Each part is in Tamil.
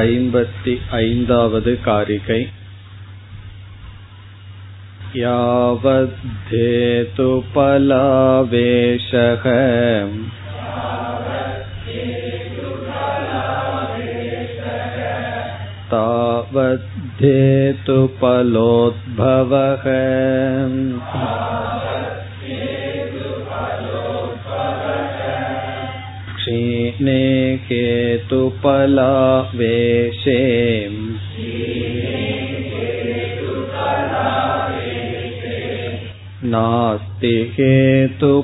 ऐम्बति ऐन्दावद् कारिकै यावद्धेतुपलावेशः तावद्धेतुपलोद्भवः क्षीणे केतुपलावेशे नास्ति हेतुपलोद्भवः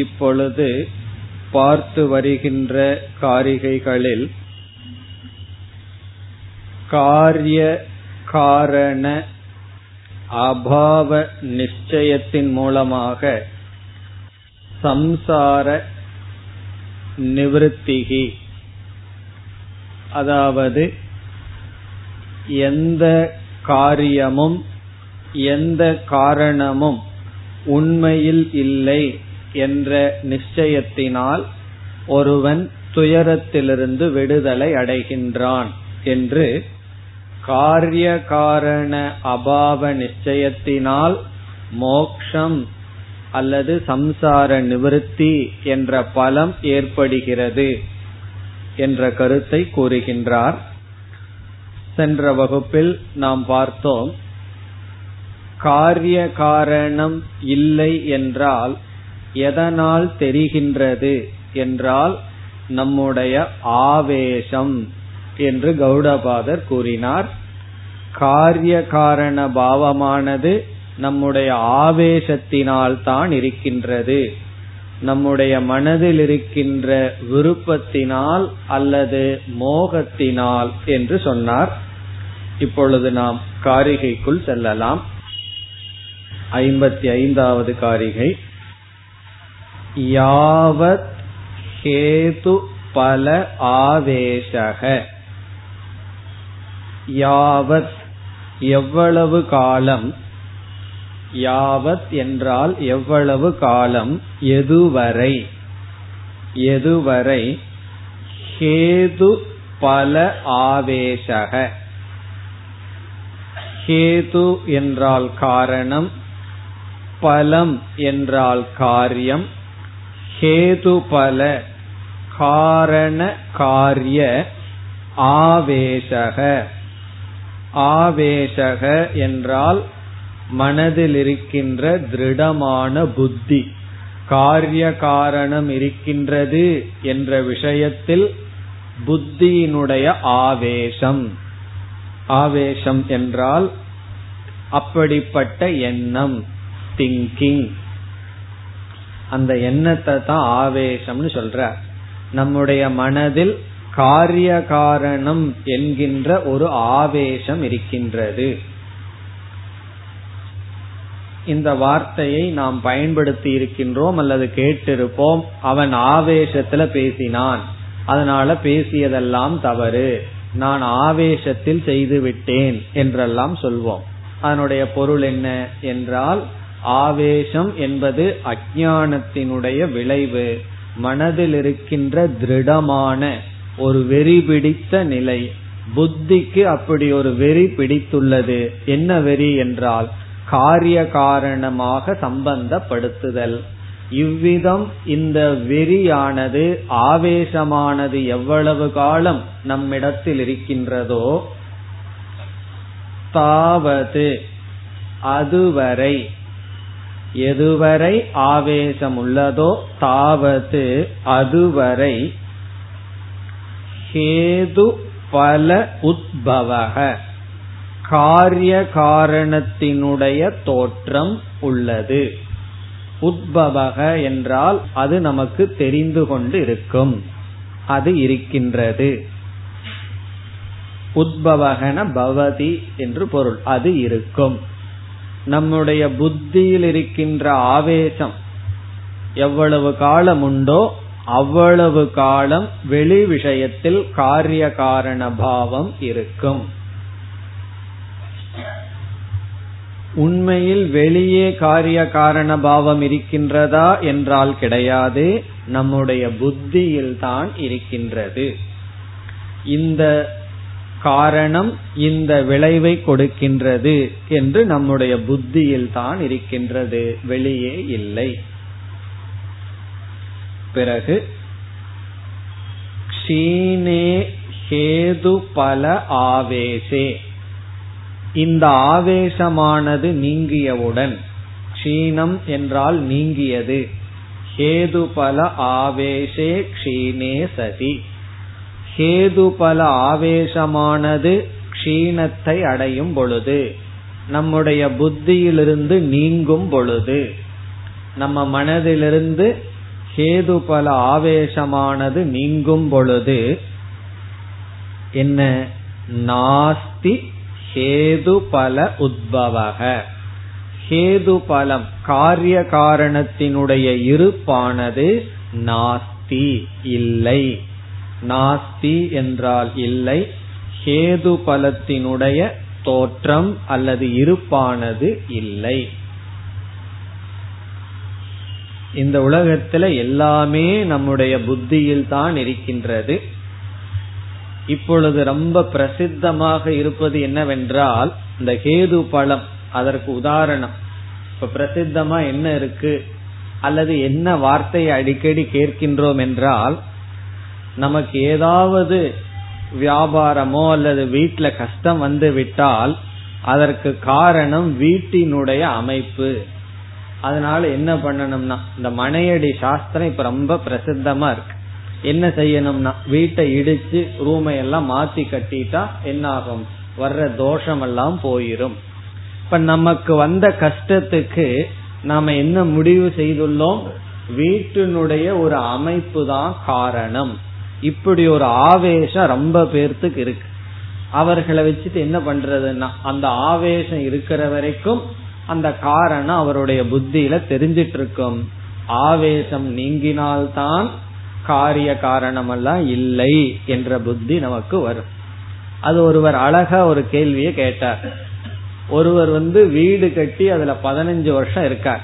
இப்பொழுது பார்த்து வருகின்ற காரிகைகளில் காரிய காரண அபாவ நிச்சயத்தின் மூலமாக சம்சார நிவத்திகி அதாவது எந்த காரியமும் எந்த காரணமும் உண்மையில் இல்லை என்ற நிச்சயத்தினால் ஒருவன் துயரத்திலிருந்து விடுதலை அடைகின்றான் என்று காரிய காரண அபாவ நிச்சயத்தினால் மோக்ஷம் அல்லது சம்சார நிவர்த்தி என்ற பலம் ஏற்படுகிறது என்ற கருத்தை கூறுகின்றார். சென்ற வகுப்பில் நாம் பார்த்தோம் காரிய காரணம் இல்லை என்றால் எதனால் தெரிகின்றது என்றால் நம்முடைய ஆவேசம். என்று கௌடபாதர் கூறினார். காரிய காரண பாவமானது நம்முடைய ஆவேசத்தினால் தான் இருக்கின்றது. நம்முடைய மனதில் இருக்கின்ற விருப்பத்தினால் அல்லது மோகத்தினால் என்று சொன்னார். இப்பொழுது நாம் காரிகைக்குள் செல்லலாம். ஐம்பத்தி ஐந்தாவது காரிகை. யாவத் ஹேது பல ஆவேசக. யாவத் எவ்வளவு காலம்? யாவத் என்றால் எவ்வளவு காலம்? எதுவரை? எதுவரை? ஹேது பல ஆவேசக. ஹேது என்றால் காரணம் பலம் என்றால் காரியம் ஹேது பல காரண காரிய ஆவேசக. ஆவேசக என்றால் மனதில் இருக்கின்ற திருடமான புத்தி. காரிய காரணம் இருக்கின்றது என்ற விஷயத்தில் புத்தியினுடைய ஆவேசம். ஆவேசம் என்றால் அப்படிப்பட்ட எண்ணம் திங்கிங் அந்த எண்ணத்தை தான் ஆவேசம்னு சொல்ற. நம்முடைய மனதில் காரிய காரணம் என்கின்ற ஒரு ஆவேசம் இருக்கின்றது. இந்த வார்த்தையை நாம் பயன்படுத்தி இருக்கின்றோம் அல்லது கேட்டிருப்போம். அவன் ஆவேசத்துல பேசினான். அதனால பேசியதெல்லாம் தவறு. நான் ஆவேசத்தில் செய்து விட்டேன் என்றெல்லாம் சொல்வோம். அதனுடைய பொருள் என்ன என்றால் ஆவேசம் என்பது அஜானத்தினுடைய விளைவு. மனதில் இருக்கின்ற திருடமான ஒரு வெறி பிடித்த நிலை. புத்திக்கு அப்படி ஒரு வெறி பிடித்துள்ளது. என்ன வெறி என்றால் காரிய காரணமாக சம்பந்தப்படுத்துதல். இவ்விதம் இந்த வெறியானது ஆவேசமானது எவ்வளவு காலம் நம்மிடத்தில் இருக்கின்றதோ தாவது அதுவரை எதுவரை ஆவேசம் உள்ளதோ தாவது அதுவரை ஹேது பல உத்பவக. காரிய காரணத்தினுடைய தோற்றம் உள்ளது. உத்பவக என்றால் அது நமக்கு தெரிந்து கொண்டு இருக்கும் அது இருக்கின்றது. உத்பவகன பவதி என்று பொருள். அது இருக்கும். நம்முடைய புத்தியில் இருக்கின்ற ஆவேசம் எவ்வளவு காலம் உண்டோ அவ்வளவு காலம் வெளி விஷயத்தில் காரிய காரண பாவம் இருக்கும். உண்மையில் வெளியே காரிய காரண பாவம் இருக்கின்றதா என்றால் கிடையாது. நம்முடைய புத்தியில் தான் இருக்கின்றது. இந்த காரணம் இந்த விளைவை கொடுக்கின்றது என்று நம்முடைய புத்தியில் தான் இருக்கின்றது. வெளியே இல்லை. பிறகு க்ஷீணே ஹேது பல ஆவேசே. இந்த ஆவேசமானது நீங்கியவுடன் க்ஷீணம் என்றால் நீங்கியது. ஹேது பல ஆவேசே க்ஷீணே சதி. ஹேது பல ஆவேசமானது க்ஷீணத்தை அடையும் பொழுது நம்முடைய புத்தியிலிருந்து நீங்கும் பொழுது நம்ம மனதிலிருந்து ஹேது பல ஆவேசமானது நீங்கும் பொழுது என்ன? நாஸ்தி ஹேது பல உத்பவக. ஹேது பலம் காரிய காரணத்தினுடைய இருப்பானது நாஸ்தி இல்லை. நாஸ்தி என்றால் இல்லை. ஹேது பலத்தினுடைய தோற்றம் அல்லது இருப்பானது இல்லை. இந்த உலகத்துல எல்லாமே நம்முடைய புத்தியில் தான் இருக்கின்றது. இப்பொழுது ரொம்ப பிரசித்தமாக இருப்பது என்னவென்றால் இந்த கேது பழம் அதற்கு உதாரணம். இப்ப பிரசித்தமா என்ன இருக்கு? அல்லது என்ன வார்த்தையை அடிக்கடி கேட்கின்றோம் என்றால் நமக்கு ஏதாவது வியாபாரமோ அல்லது வீட்டுல கஷ்டம் வந்து விட்டால் அதற்கு காரணம் வீட்டினுடைய அமைப்பு. அதனால என்ன பண்ணணும்னா இந்த மனையடி சாஸ்திரம் இப்ப ரொம்ப பிரசித்தமா இருக்கு. என்ன செய்யணும்னா வீட்டை இடிச்சு ரூமை எல்லாம் மாத்தி கட்டிட்டா என்ன ஆகும் வர்ற தோஷம் எல்லாம் போயிரும். இப்ப நமக்கு வந்த கஷ்டத்துக்கு நாம என்ன முடிவு செய்துள்ளோம்? வீட்டினுடைய ஒரு அமைப்பு தான் காரணம். இப்படி ஒரு ஆவேசம் ரொம்ப பேர்த்துக்கு இருக்கு. அவர்களை வச்சுட்டு என்ன பண்றதுன்னா அந்த ஆவேசம் இருக்கிற வரைக்கும் அந்த காரணம் அவருடைய புத்தியில தெரிஞ்சிட்டு இருக்கும் ஆவேசம் நீங்கினால்தான் காரிய காரணம் எல்லாம் இல்லை என்ற புத்தி நமக்கு வரும். அது ஒருவர் அழகா ஒரு கேள்வியை கேட்டார். ஒருவர் வந்து வீடு கட்டி அதுல பதினஞ்சு வருஷம் இருக்கார்.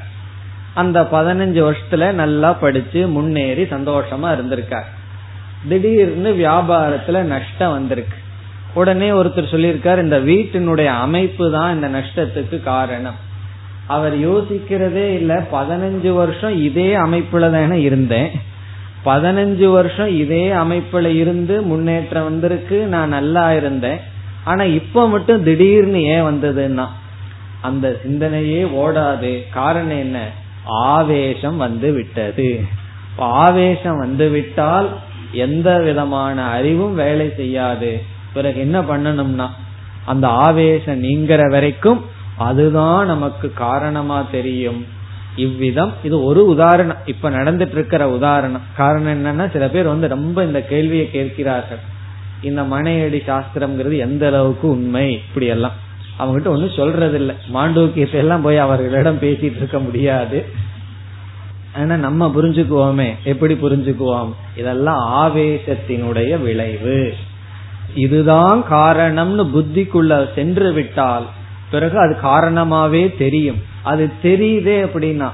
அந்த பதினஞ்சு வருஷத்துல நல்லா படிச்சு முன்னேறி சந்தோஷமா இருந்திருக்கார். திடீர்னு வியாபாரத்துல நஷ்டம் வந்திருக்கு. உடனே ஒருத்தர் சொல்லியிருக்கார் இந்த வீட்டினுடைய அமைப்பு தான் இந்த நஷ்டத்துக்கு காரணம். அவர் யோசிக்கிறதே இல்ல பதினஞ்சு வருஷம் இதே அமைப்புல தானே இருந்தேன். பதினஞ்சு வருஷம் இதே அமைப்புல இருந்து முன்னேற்றம் வந்திருக்கு நான் நல்லா இருந்தேன். ஆனா இப்ப மட்டும் திடீர்னு ஏன் வந்ததுன்னா அந்த சிந்தனையே ஓடாது. காரணம் என்ன? ஆவேசம் வந்து விட்டது. ஆவேசம் வந்து விட்டால் எந்த விதமான அறிவும் வேலை செய்யாது. பிறகு என்ன பண்ணணும்னா அந்த ஆவேசம் நீங்கிற வரைக்கும் அதுதான் நமக்கு காரணமா தெரியும். இவ்விதம் இது ஒரு உதாரணம். இப்ப நடந்துட்டு இருக்கிற உதாரணம். காரணம் என்னன்னா சில பேர் வந்து ரொம்ப இந்த கேள்வியை கேட்கிறார்கள். இந்த மனையடி சாஸ்திரம்ங்கிறது எந்த அளவுக்கு உண்மை? இப்படி எல்லாம் அவங்ககிட்ட ஒன்னும் சொல்றது இல்லை மாண்டூக்கியத்தை எல்லாம் போய் அவர்களிடம் பேசிட்டு இருக்க முடியாது. ஆனா நம்ம புரிஞ்சுக்குவோமே. எப்படி புரிஞ்சுக்குவோம்? இதெல்லாம் ஆவேசத்தினுடைய விளைவு. இதுதான் காரணம்னு புத்திக்குள்ள சென்று விட்டால் பிறகு அது காரணமாவே தெரியும். அது தெரியுதே அப்படின்னா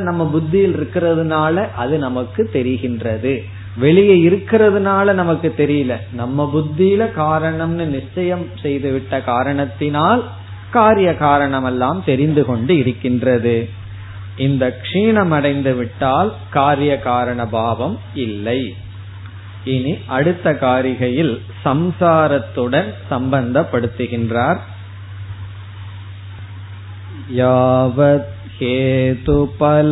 நம்ம புத்தியில் இருக்கிறதுனால அது நமக்கு தெரிகின்றது. வெளியே இருக்கிறதுனால நமக்கு தெரியல. நம்ம புத்தியில காரணம்னு நிச்சயம் செய்து விட்ட காரணத்தினால் காரிய காரணம் எல்லாம் தெரிந்து கொண்டு இருக்கின்றது. இந்த க்ஷீணம் அடைந்து விட்டால் காரிய காரண பாவம் இல்லை. இனி அடுத்த காரிகையில் சம்சாரத்துடன் சம்பந்தப்படுத்துகின்றார் यावत् हेतुपलावेशः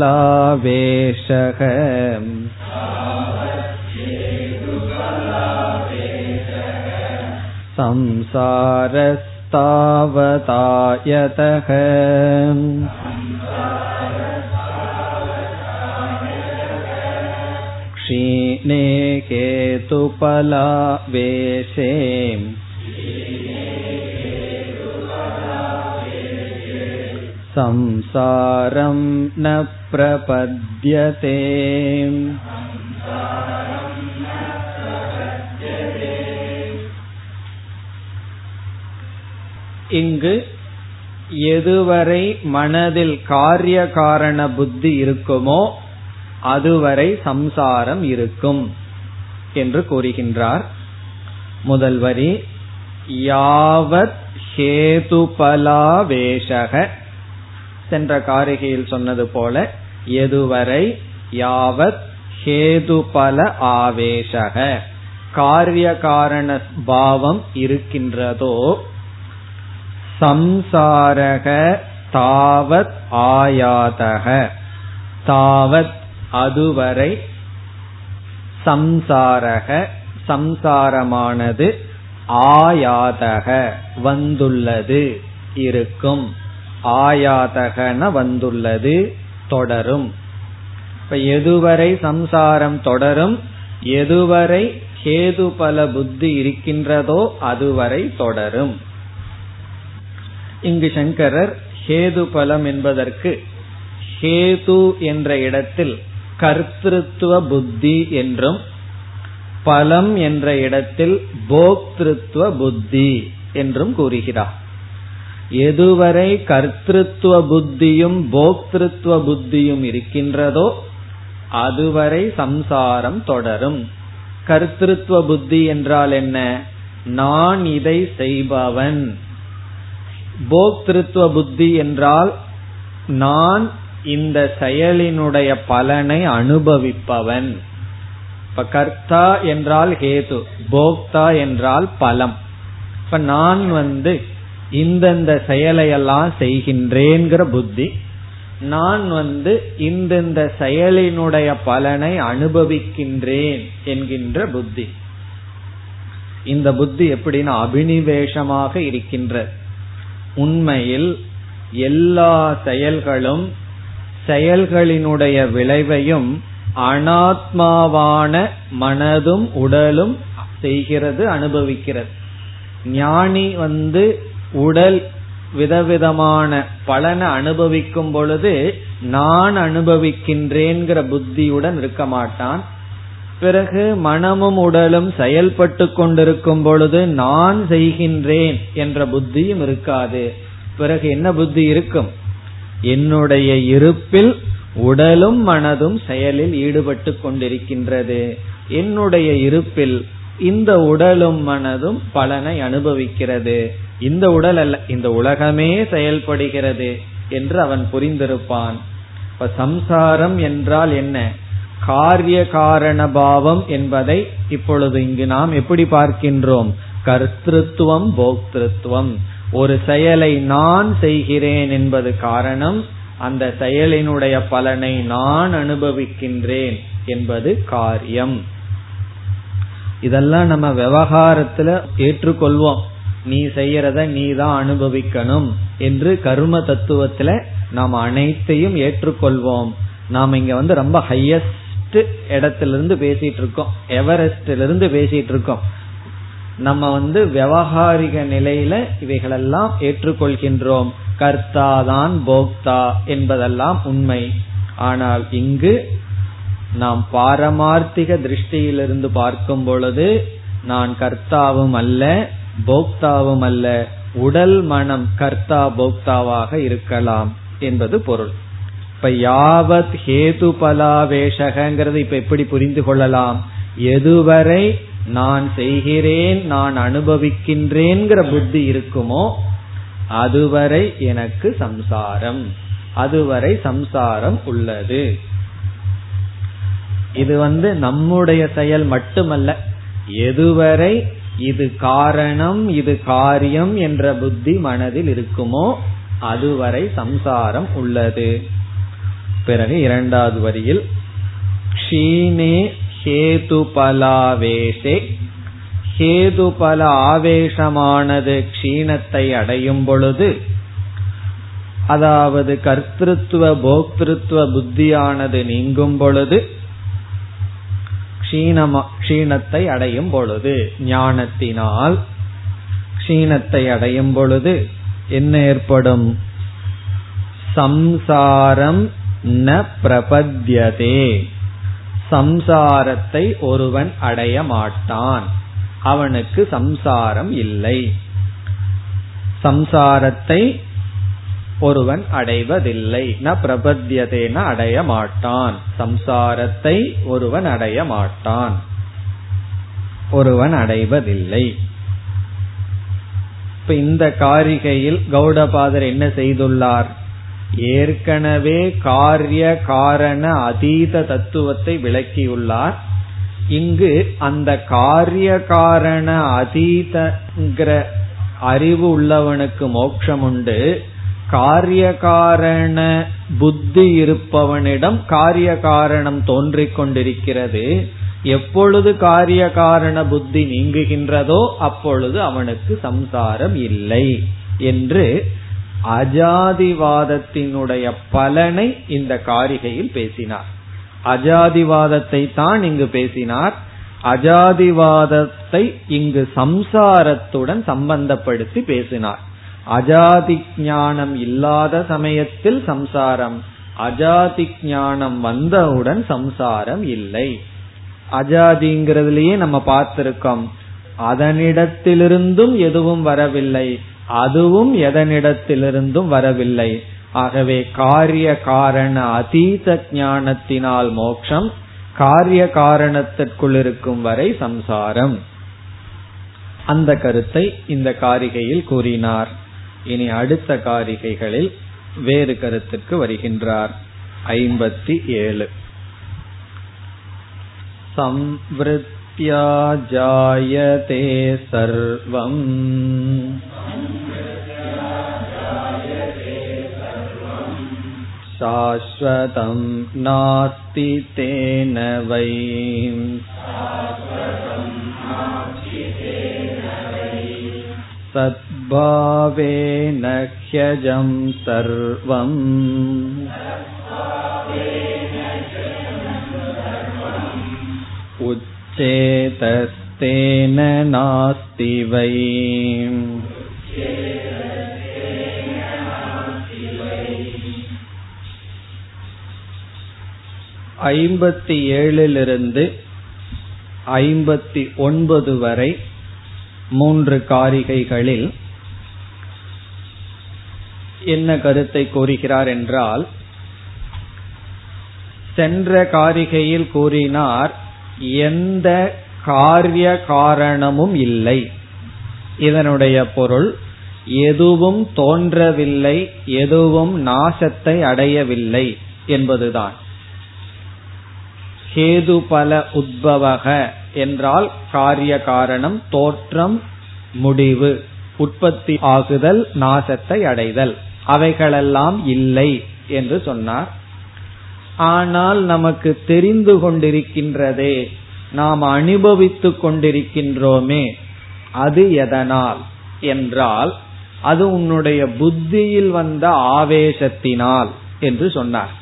संसारस्तावतायतः क्षीणे केतुपलावेशे संसारं न प्रपद्यते இங்கு எதுவரை மனதில் காரிய காரண புத்தி இருக்குமோ அதுவரை சம்சாரம் இருக்கும் என்று கூறுகின்றார் முதல் வரி யாவத் ஹேதுபலாவேஷக சென்ற காரிகையில் சொன்னது போல எதுவரை யாவத் ஹேதுபல ஆவேஷக காரிய காரண பாவம் இருக்கின்றதோ சம்சாரக தாவத் ஆயாதக? தாவத் அதுவரை சம்சாரக சம்சாரமானது ஆயாதக வந்துள்ளது இருக்கும். ஆயாதகன வந்துள்ளது தொடரும். இப்ப எதுவரை சம்சாரம் தொடரும் எதுவரை கேது பல புத்தி இருக்கின்றதோ அதுவரை தொடரும். இங்கு சங்கரர் ஹேது பலம் என்பதற்கு ஹேது என்ற இடத்தில் கர்த்திருவ புத்தி என்றும் பலம் என்ற இடத்தில் போக்திருத்துவ புத்தி என்றும் கூறுகிறார். எதுவரை கர்த்தத்துவ புத்தியும் போக்திருத்துவ புத்தியும் இருக்கின்றதோ அதுவரை சம்சாரம் தொடரும். கர்த்திருவ புத்தி என்றால் என்ன? நான் இதை செய்பவன். போக்திருத்துவ புத்தி என்றால் நான் இந்த செயலினுடைய பலனை அனுபவிப்பவன். இப்ப கர்த்தா என்றால் ஹேது போக்தா என்றால் பலம். இப்ப நான் வந்து இந்தந்த செயலையெல்லாம் செய்கின்றேங்கிற புத்தி நான் வந்து இந்தந்த செயலினுடைய பலனை அனுபவிக்கின்றேன் என்கின்ற புத்தி. இந்த புத்தி எப்படின்னா அபினிவேஷமாக இருக்கின்ற உண்மையில் எல்லா செயல்களும் செயல்களினுடைய விளைவையும் அனாத்மாவான மனதும் உடலும் செய்கிறது அனுபவிக்கிறது. ஞானி வந்து உடல் விதவிதமான பலனை அனுபவிக்கும் பொழுது நான் அனுபவிக்கின்றேங்கிற புத்தியுடன் இருக்க மாட்டான். பிறகு மனமும் உடலும் செயல்பட்டு கொண்டிருக்கும் பொழுது நான் செய்கின்றேன் என்ற புத்தியும் இருக்காது. பிறகு என்ன புத்தி இருக்கும்? என்னுடைய இருப்பில் உடலும் மனதும் செயலில் ஈடுபட்டு கொண்டிருக்கின்றது. என்னுடைய இருப்பில் இந்த உடலும் மனதும் பலனை அனுபவிக்கிறது. இந்த உடல் அல்ல இந்த உலகமே செயல்படுகிறது என்று அவன் புரிந்திருப்பான். இப்ப சம்சாரம் என்றால் என்ன? காரிய காரண பாவம் என்பதை இப்பொழுது இங்கு நாம் எப்படி பார்க்கின்றோம்? கர்த்தத்துவம் போக்திருத்துவம் ஒரு செயலை நான் செய்கிறேன் என்பது காரணம் அந்த செயலினுடைய பலனை நான் அனுபவிக்கின்றேன் என்பது காரியம். இதெல்லாம் நம்ம விவகாரத்துல ஏற்றுக்கொள்வோம். நீ செய்யறத நீ தான் அனுபவிக்கணும் என்று கர்ம தத்துவத்துல நாம் அனைத்தையும் ஏற்றுக்கொள்வோம். நாம் இங்க வந்து ரொம்ப ஹையஸ்ட் இடத்துல இருந்து பேசிட்டு இருக்கோம் எவரெஸ்ட்ல இருந்து பேசிட்டு இருக்கோம் நம்ம வந்து விவகாரிக நிலையில இவைகளெல்லாம் ஏற்றுக்கொள்கின்றோம். கர்த்தா தான் போக்தா என்பதெல்லாம் உண்மை. ஆனால் இங்கு நாம் பாரமார்த்திக திருஷ்டியிலிருந்து பார்க்கும் பொழுது நான் கர்த்தாவும் அல்ல போக்தாவும் அல்ல உடல் மனம் கர்த்தா போக்தாவாக இருக்கலாம் என்பது பொருள். இப்ப யாவத் ஹேது பலாவேஷகங்கிறது இப்ப எப்படி புரிந்து கொள்ளலாம்? எதுவரை நான் செய்கிறேன் நான் அனுபவிக்கின்றேங்கிற புத்தி இருக்குமோ அதுவரை எனக்கு சம்சாரம். அதுவரை சம்சாரம் உள்ளது. இது வந்து நம்முடைய செயல் மட்டுமல்ல எதுவரை இது காரணம் இது காரியம் என்ற புத்தி மனதில் இருக்குமோ அதுவரை சம்சாரம் உள்ளது. பிறகு இரண்டாவது வரியில் க்ஷீணே ஹேதுபலாவேஷே. ஹேதுபல ஆவேசமானது க்ஷீணத்தை அடையும் பொழுது அதாவது கர்த்திருவ போக்திருத்துவ புத்தியானது நீங்கும் பொழுது க்ஷீணத்தை அடையும் பொழுது ஞானத்தினால் க்ஷீணத்தை அடையும் பொழுது என்ன ஏற்படும்? சம்சாரம் ந பிரபத்யதே. சம்சாரத்தை ஒருவன் அடைய மாட்டான். அவனுக்கு சம்சாரம் இல்லை. சம்சாரத்தை ஒருவன் அடைவதில்லை. ந பிரபத்தியதேன அடைய மாட்டான் சம்சாரத்தை ஒருவன் அடைய மாட்டான் ஒருவன் அடைவதில்லை. இப்ப இந்த காரிகையில் கௌடபாதர் என்ன செய்துள்ளார்? ஏற்கனவே காரிய காரண அதீத தத்துவத்தை விளக்கியுள்ளார். இங்கு அந்த காரிய காரண அதீதங்கிற அறிவு உள்ளவனுக்கு மோட்சம் உண்டு காரியகாரண புத்தி இருப்பவனிடம் காரிய காரணம் தோன்றிக் கொண்டிருக்கிறது எப்பொழுது காரிய காரண புத்தி நீங்குகின்றதோ அப்பொழுது அவனுக்கு சம்சாரம் இல்லை என்று அஜாதிவாதத்தினுடைய பலனை இந்த காரிகையில் பேசினார். அஜாதிவாதத்தை தான் இங்கு பேசினார். அஜாதிவாதத்தை இங்கு சம்சாரத்துடன் சம்பந்தப்படுத்தி பேசினார். அஜாதி ஞானம் இல்லாத சமயத்தில் சம்சாரம். அஜாதி ஞானம் வந்தவுடன் சம்சாரம் இல்லை. அஜாதிங்கிறதுலயே நம்ம பார்த்திருக்கோம். அதனிடத்திலிருந்தும் எதுவும் வரவில்லை. அதுவும் எதனிடத்திலிருந்தும் வரவில்லை. ஆகவே காரிய காரண அதீத ஞானத்தினால் மோட்சம் காரிய காரணத்திற்குள் இருக்கும் வரை சம்சாரம். அந்த கருத்தை இந்த காரிகையில் கூறினார். இனி அடுத்த காரிகைகளில் வேறு கருத்துக்கு வருகின்றார் ஐம்பத்தி ஏழு संवृत्त्या जायते सर्वम् शाश्वतं नास्ति तेन वै सद्भावेन ह्यजं सर्वम् उच्चेतस्तेन नास्ति वै ஐம்பத்தி ஏழிலிருந்து ஐம்பத்தி ஒன்பது வரை மூன்று காரிகைகளில் என்ன கருத்தை கூறுகிறார் என்றால் சென்ற காரிகையில் கூறினார் எந்த காரிய காரணமும் இல்லை. இதனுடைய பொருள் எதுவும் தோன்றவில்லை எதுவும் நாசத்தை அடையவில்லை என்பதுதான். ஹேது பல உத்பவக என்றால் காரிய காரணம் தோற்றம் முடிவு உற்பத்தி ஆகுதல் நாசத்தை அடைதல். அவைகளெல்லாம் இல்லை என்று சொன்னார். ஆனால் நமக்கு தெரிந்து கொண்டிருக்கின்றதே நாம் அனுபவித்துக் கொண்டிருக்கின்றோமே அது எதனால்? என்றால் அது உன்னுடைய புத்தியில் வந்த ஆவேசத்தினால் என்று சொன்னார்.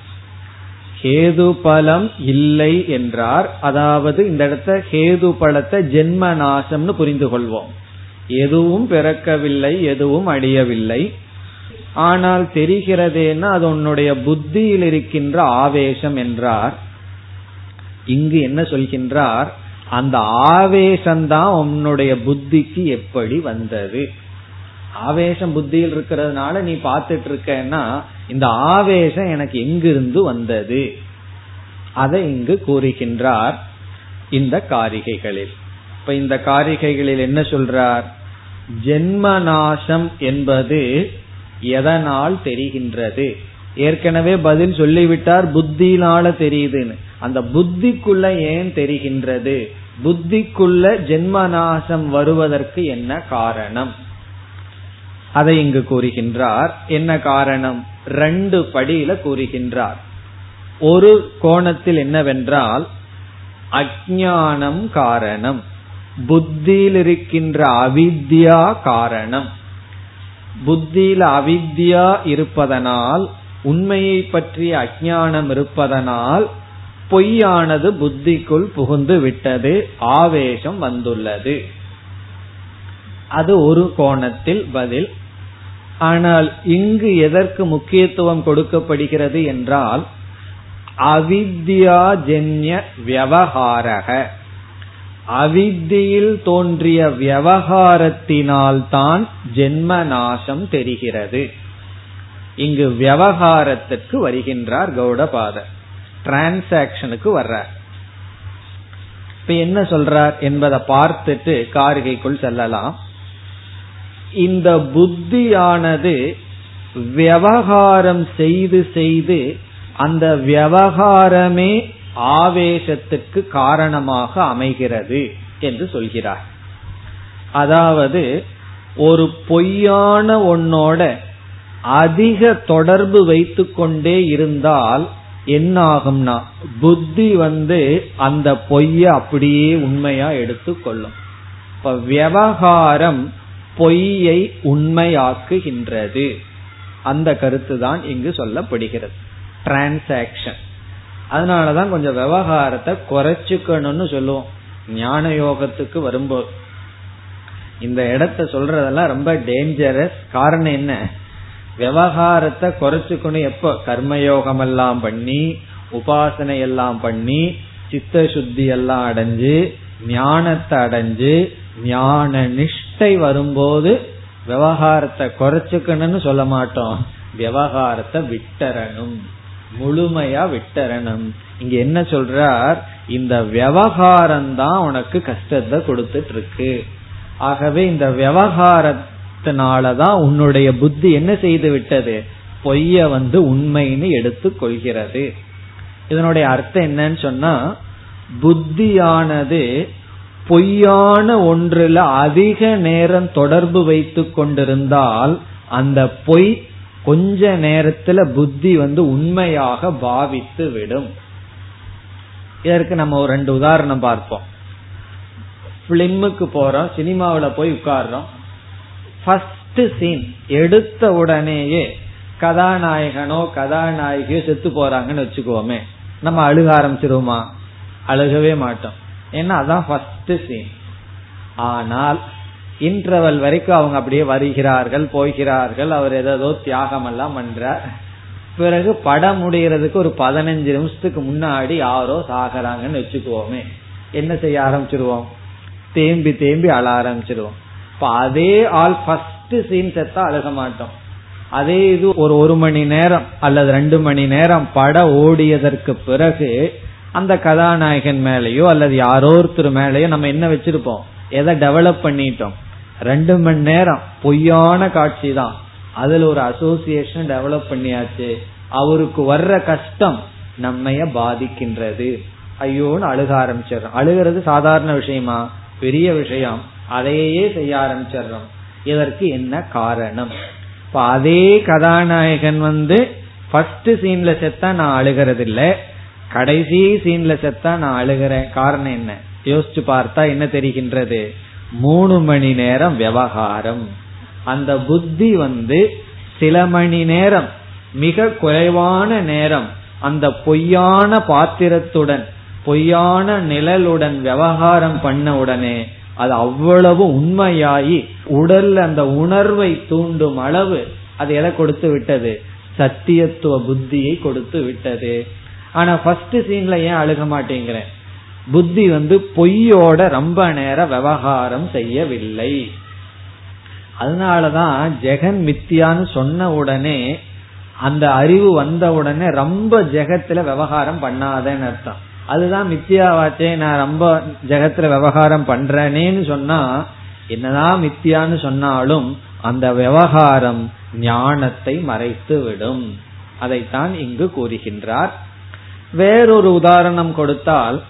ஹேது பலம் இல்லை என்றார். அதாவது இந்த இடத்த ஹேது பலத்தை ஜென்ம நாசம்னு புரிந்து கொள்வோம் எதுவும் பிறக்கவில்லை எதுவும் அழியவில்லை. ஆனால் தெரிகிறதேன்னா அது உன்னுடைய புத்தியில் இருக்கின்ற ஆவேசம் என்றார். இங்கு என்ன சொல்கின்றார்? அந்த ஆவேசம்தான் உன்னுடைய புத்திக்கு எப்படி வந்தது? ஆவேசம் புத்தியில் இருக்கிறதுனால நீ பார்த்துட்டு இருக்கன்னா இந்த ஆவேசம் எனக்கு எங்கிருந்து வந்தது? அதை இங்கு கூறுகின்றார் இந்த காரிகைகளில். இப்ப இந்த காரிகைகளில் என்ன சொல்றார்? ஜென்மநாசம் என்பது எதனால் தெரிகின்றது? ஏற்கனவே பதில் சொல்லிவிட்டார் புத்தியினால தெரியுதுன்னு. அந்த புத்திக்குள்ள ஏன் தெரிகின்றது? புத்திக்குள்ள ஜென்மநாசம் வருவதற்கு என்ன காரணம்? அதை இங்கு கூறுகின்றார். என்ன காரணம்? ரெண்டு படியில கூறுகின்றார். ஒரு கோணத்தில் என்னவென்றால் அஜானம் காரணம். புத்தியில் இருக்கின்ற அவித்யா காரணம். புத்தியில அவித்யா இருப்பதனால் உண்மையை பற்றிய அஜானம் இருப்பதனால் பொய்யானது புத்திக்குள் புகுந்து விட்டது ஆவேசம் வந்துள்ளது. அது ஒரு கோணத்தில் பதில். ஆனால் இங்கு எதற்கு முக்கியத்துவம் கொடுக்கப்படுகிறது என்றால் அவித்யாஜன்ய விவகாரக. அவித்தியில் தோன்றிய விவகாரத்தினால்தான் ஜென்ம நாசம் தெரிகிறது. இங்கு விவகாரத்திற்கு வருகின்றார் கௌடபாதர். டிரான்சாக்சனுக்கு வர்றார். இப்ப என்ன சொல்றார் என்பதை பார்த்துட்டு காரிகைக்குள் செல்லலாம். இந்த புத்தியானது விவகாரம் செய்து செய்து அந்த விவகாரமே ஆவேசத்துக்கு காரணமாக அமைகிறது என்று சொல்கிறார். அதாவது ஒரு பொய்யான ஒன்னோட அதிக தொடர்பு வைத்து கொண்டே இருந்தால் என்ன ஆகும்னா புத்தி வந்து அந்த பொய்ய அப்படியே உண்மையா எடுத்துக்கொள்ளும் இப்ப விவகாரம் பொய்யை உண்மையாக்குகின்றது. அந்த கருத்து தான் இங்கு சொல்லப்படுகிறது. டிரான்சாக்சன் அதனாலதான் கொஞ்சம் விவகாரத்தை குறைச்சுக்கணும்னு சொல்லுவோம். ஞான யோகத்துக்கு வரும்போது இந்த இடத்த சொல்றதெல்லாம் ரொம்ப டேஞ்சரஸ் காரணம் என்ன? விவகாரத்தை குறைச்சுக்கணும் எப்ப? கர்மயோகம் எல்லாம் பண்ணி உபாசனை எல்லாம் பண்ணி சித்த சுத்தி எல்லாம் அடைஞ்சு ஞானத்தை அடைஞ்சு ஞான நிஷ்டை வரும்போது விவகாரத்தை குறைச்சுக்கணும்னு சொல்ல மாட்டோம். விவகாரத்தை விட்டரணும் முழுமையா விட்டரணும். இங்க என்ன சொல்றார்? இந்த விவகாரம் தான் உனக்கு கஷ்டத்தை கொடுத்துட்டு இருக்கு ஆகவே இந்த விவகாரத்தினாலதான் உன்னுடைய புத்தி என்ன செய்து விட்டது? பொய்ய வந்து உண்மைன்னு எடுத்து கொள்கிறது. இதனுடைய அர்த்தம் என்னன்னு சொன்னா புத்தியானது பொய்யான ஒன்றுல அதிக நேரம் தொடர்பு வைத்து கொண்டிருந்தால் அந்த பொய் கொஞ்ச நேரத்துல புத்தி வந்து உண்மையாக பாவித்து விடும். இதற்கு நம்ம ஒரு ரெண்டு உதாரணம் பார்ப்போம். பிலிமுக்கு போறோம் சினிமாவில் போய் உட்கார்றோம். ஃபர்ஸ்ட் சீன் எடுத்த உடனேயே கதாநாயகனோ கதாநாயகியோ செத்து போறாங்கன்னு வச்சுக்கோமே. நம்ம அழுக ஆரம்பிச்சிருவோமா? அழுகவே மாட்டோம். ஏன்னா அதான் ஃபர்ஸ்ட் சீன் ஆனால் இன்டர்வல் வரைக்கும் அவங்க அப்படியே வருகிறார்கள் போகிறார்கள். அவர் ஏதோ தியாகம் எல்லாம் பண்றார். பிறகு படம் முடிகிறதுக்கு ஒரு பதினஞ்சு நிமிஷத்துக்கு முன்னாடி யாரோ சாகிறாங்கன்னு வச்சுக்குவோமே. என்ன செய்ய ஆரம்பிச்சிருவோம்? தேம்பி தேம்பி அழ ஆரம்பிச்சிருவோம். இப்ப அதே ஆள் ஃபர்ஸ்ட் சீன் செத்தா அழுக மாட்டோம். அதே இது ஒரு ஒரு மணி நேரம் அல்லது ரெண்டு மணி நேரம் படம் ஓடியதற்கு பிறகு அந்த கதாநாயகன் மேலேயோ அல்லது யாரோ ஒருத்தர் மேலேயோ நம்ம என்ன வச்சிருப்போம்? எதை டெவலப் பண்ணிட்டோம்? ரெண்டு மணி நேரம் பொய்யான காட்சி தான் அதுல ஒரு அசோசியேஷன் டெவலப் பண்ணியாச்சு. அவருக்கு வர்ற கஷ்டம் நம்மைய பாதிக்கின்றது. ஐயோன்னு அழுக ஆரம்பிச்சிடறோம். அழுகிறது சாதாரண விஷயமா? பெரிய விஷயம். அதையே செய்ய ஆரம்பிச்சிடறோம். இதற்கு என்ன காரணம்? இப்ப அதே கதாநாயகன் வந்து ஃபர்ஸ்ட் சீன்ல செத்தா நான் அழுகிறது இல்ல கடைசி சீன்ல செத்தா நான் அழுகிறேன். காரணம் என்ன? யோசிச்சு பார்த்தா என்ன தெரிகின்றது? மூணு மணி நேரம் விவகாரம். அந்த புத்தி வந்து சில மணி நேரம் மிக குறைவான நேரம் அந்த பொய்யான பாத்திரத்துடன் பொய்யான நிழலுடன் விவகாரம் பண்ண உடனே அது அவ்வளவு உண்மையாயி உடல்ல அந்த உணர்வை தூண்டும் அளவு அது எதை கொடுத்து விட்டது? சத்தியத்துவ புத்தியை கொடுத்து விட்டது. ஆனா ஃபர்ஸ்ட் சீன்ல ஏன் அழுக மாட்டேங்கிறேன்? புத்தி வந்து பொய்யோட ரொம்ப நேரம் விவகாரம் செய்யவில்லை. அதனாலதான் ஜெகன் மித்தியான்னு சொன்ன உடனே அந்த அறிவு வந்த உடனே ரொம்ப ஜெகத்துல விவகாரம் பண்ணாதேன்னு அர்த்தம். அதுதான் மித்தியாவாச்சே நான் ரொம்ப ஜெகத்துல விவகாரம் பண்றேனேன்னு சொன்னா என்னதான் மித்தியான்னு சொன்னாலும் அந்த விவகாரம் ஞானத்தை மறைத்து விடும். அதைத்தான் இங்கு கூறுகின்றார். வேறொரு உதாரணம் கொடுத்தால்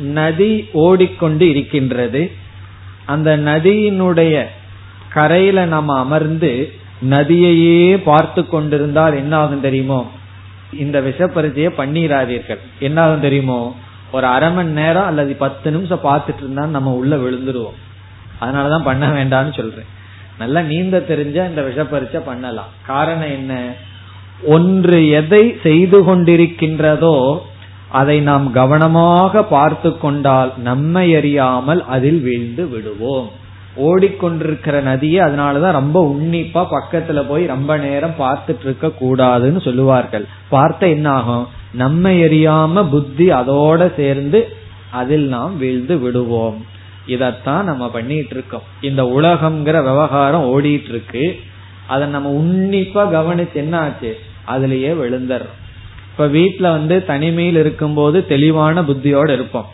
நதி ஓடிக்கொண்டு இருக்கின்றது. அந்த நதியினுடைய கரையில நம்ம அமர்ந்து நதியையே பார்த்து கொண்டிருந்தால் என்ன ஆகும் தெரியுமோ? இந்த விஷப்பரிச்சைய பண்ணிராதீர்கள். என்ன ஆகும் தெரியுமோ? ஒரு அரை மணி நேரம் அல்லது பத்து நிமிஷம் பார்த்துட்டு இருந்தா நம்ம உள்ள விழுந்துருவோம். அதனாலதான் பண்ண வேண்டாம்னு சொல்றேன். நல்லா நீந்த தெரிஞ்ச இந்த விஷப்பரிச்சை பண்ணலாம். காரணம் என்ன? ஒன்று எதை செய்து கொண்டிருக்கின்றதோ அதை நாம் கவனமாக பார்த்து கொண்டால் நம்மை அறியாமல் அதில் வீழ்ந்து விடுவோம். ஓடிக்கொண்டிருக்கிற நதியை அதனாலதான் ரொம்ப உன்னிப்பா பக்கத்துல போய் ரொம்ப நேரம் பார்த்துட்டு இருக்க கூடாதுன்னு சொல்லுவார்கள். பார்த்த என்ன ஆகும் நம்மை எரியாம புத்தி அதோட சேர்ந்து அதில் நாம் வீழ்ந்து விடுவோம். இதத்தான் நம்ம பண்ணிட்டு இருக்கோம். இந்த உலகம்ங்கிற விவகாரம் ஓடிட்டு இருக்கு. அதை நம்ம உன்னிப்பா கவனிச்சு என்ன ஆச்சு அதுலயே விழுந்துடுறோம். இப்ப வீட்டுல வந்து தனிமையில் இருக்கும்போது தெளிவான புத்தியோட இருப்போம்.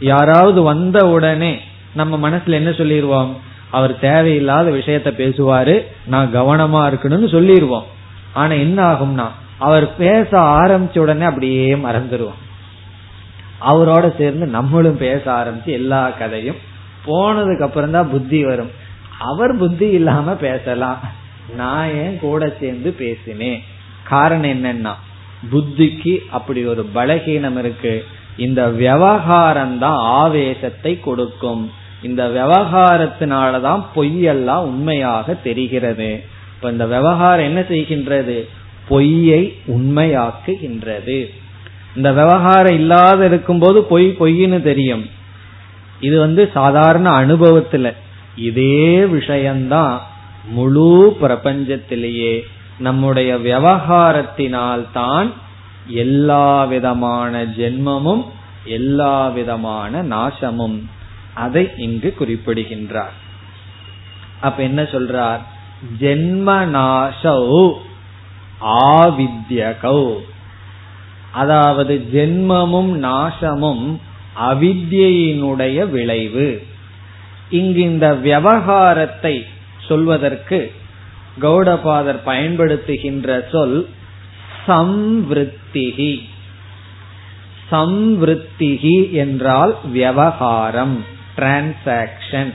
யாராவது வந்த உடனே நம்ம மனசுல என்ன சொல்லிடுவோம் அவர் தேவையில்லாத விஷயத்த பேசுவாரு நான் கவனமா இருக்கணும்னு சொல்லிடுவோம் ஆனா என்ன ஆகும்னா அவர் பேச ஆரம்பிச்ச உடனே அப்படியே மறந்துடுவோம் அவரோட சேர்ந்து நம்மளும் பேச ஆரம்பிச்சு எல்லா கதையும் போனதுக்கு அப்புறம் தான் புத்தி வரும். அவர் புத்தி இல்லாம பேசலாம். நான் ஏன் கூட சேர்ந்து பேசினேன். காரணம் என்னன்னா புத்திக்கு அப்படி ஒரு பலகீனம் இருக்கு. இந்த விவகாரம் தான் ஆவேசத்தை கொடுக்கும். இந்த விவகாரத்தினாலதான் பொய்யெல்லாம் உண்மையாக தெரிகிறது. இப்ப இந்த விவகாரம் என்ன செய்கின்றது? பொய்யை உண்மையாக்குகின்றது. இந்த விவகாரம் இல்லாத இருக்கும்போது பொய் பொய்ன்னு தெரியும். இது வந்து சாதாரண அனுபவத்துல. இதே விஷயம்தான் முழு பிரபஞ்சத்திலேயே. நம்முடைய விவகாரத்தினால் தான் எல்லா விதமான ஜென்மமும் எல்லா விதமான நாசமும். அதை இங்கு குறிப்பிடுகின்றார். அப்ப என்ன சொல்றார்? ஜென்ம நாசௌ ஆவித்யகௌ. அதாவது ஜென்மமும் நாசமும் அவித்யினுடைய விளைவு. இங்கு இந்த விவகாரத்தை சொல்வதற்கு கௌடபாதர் பயன்படுத்துகின்ற சொல் சம்விருத்திகி சம்விருத்திகி என்றால் விவகாரம் டிரான்சாக்சன்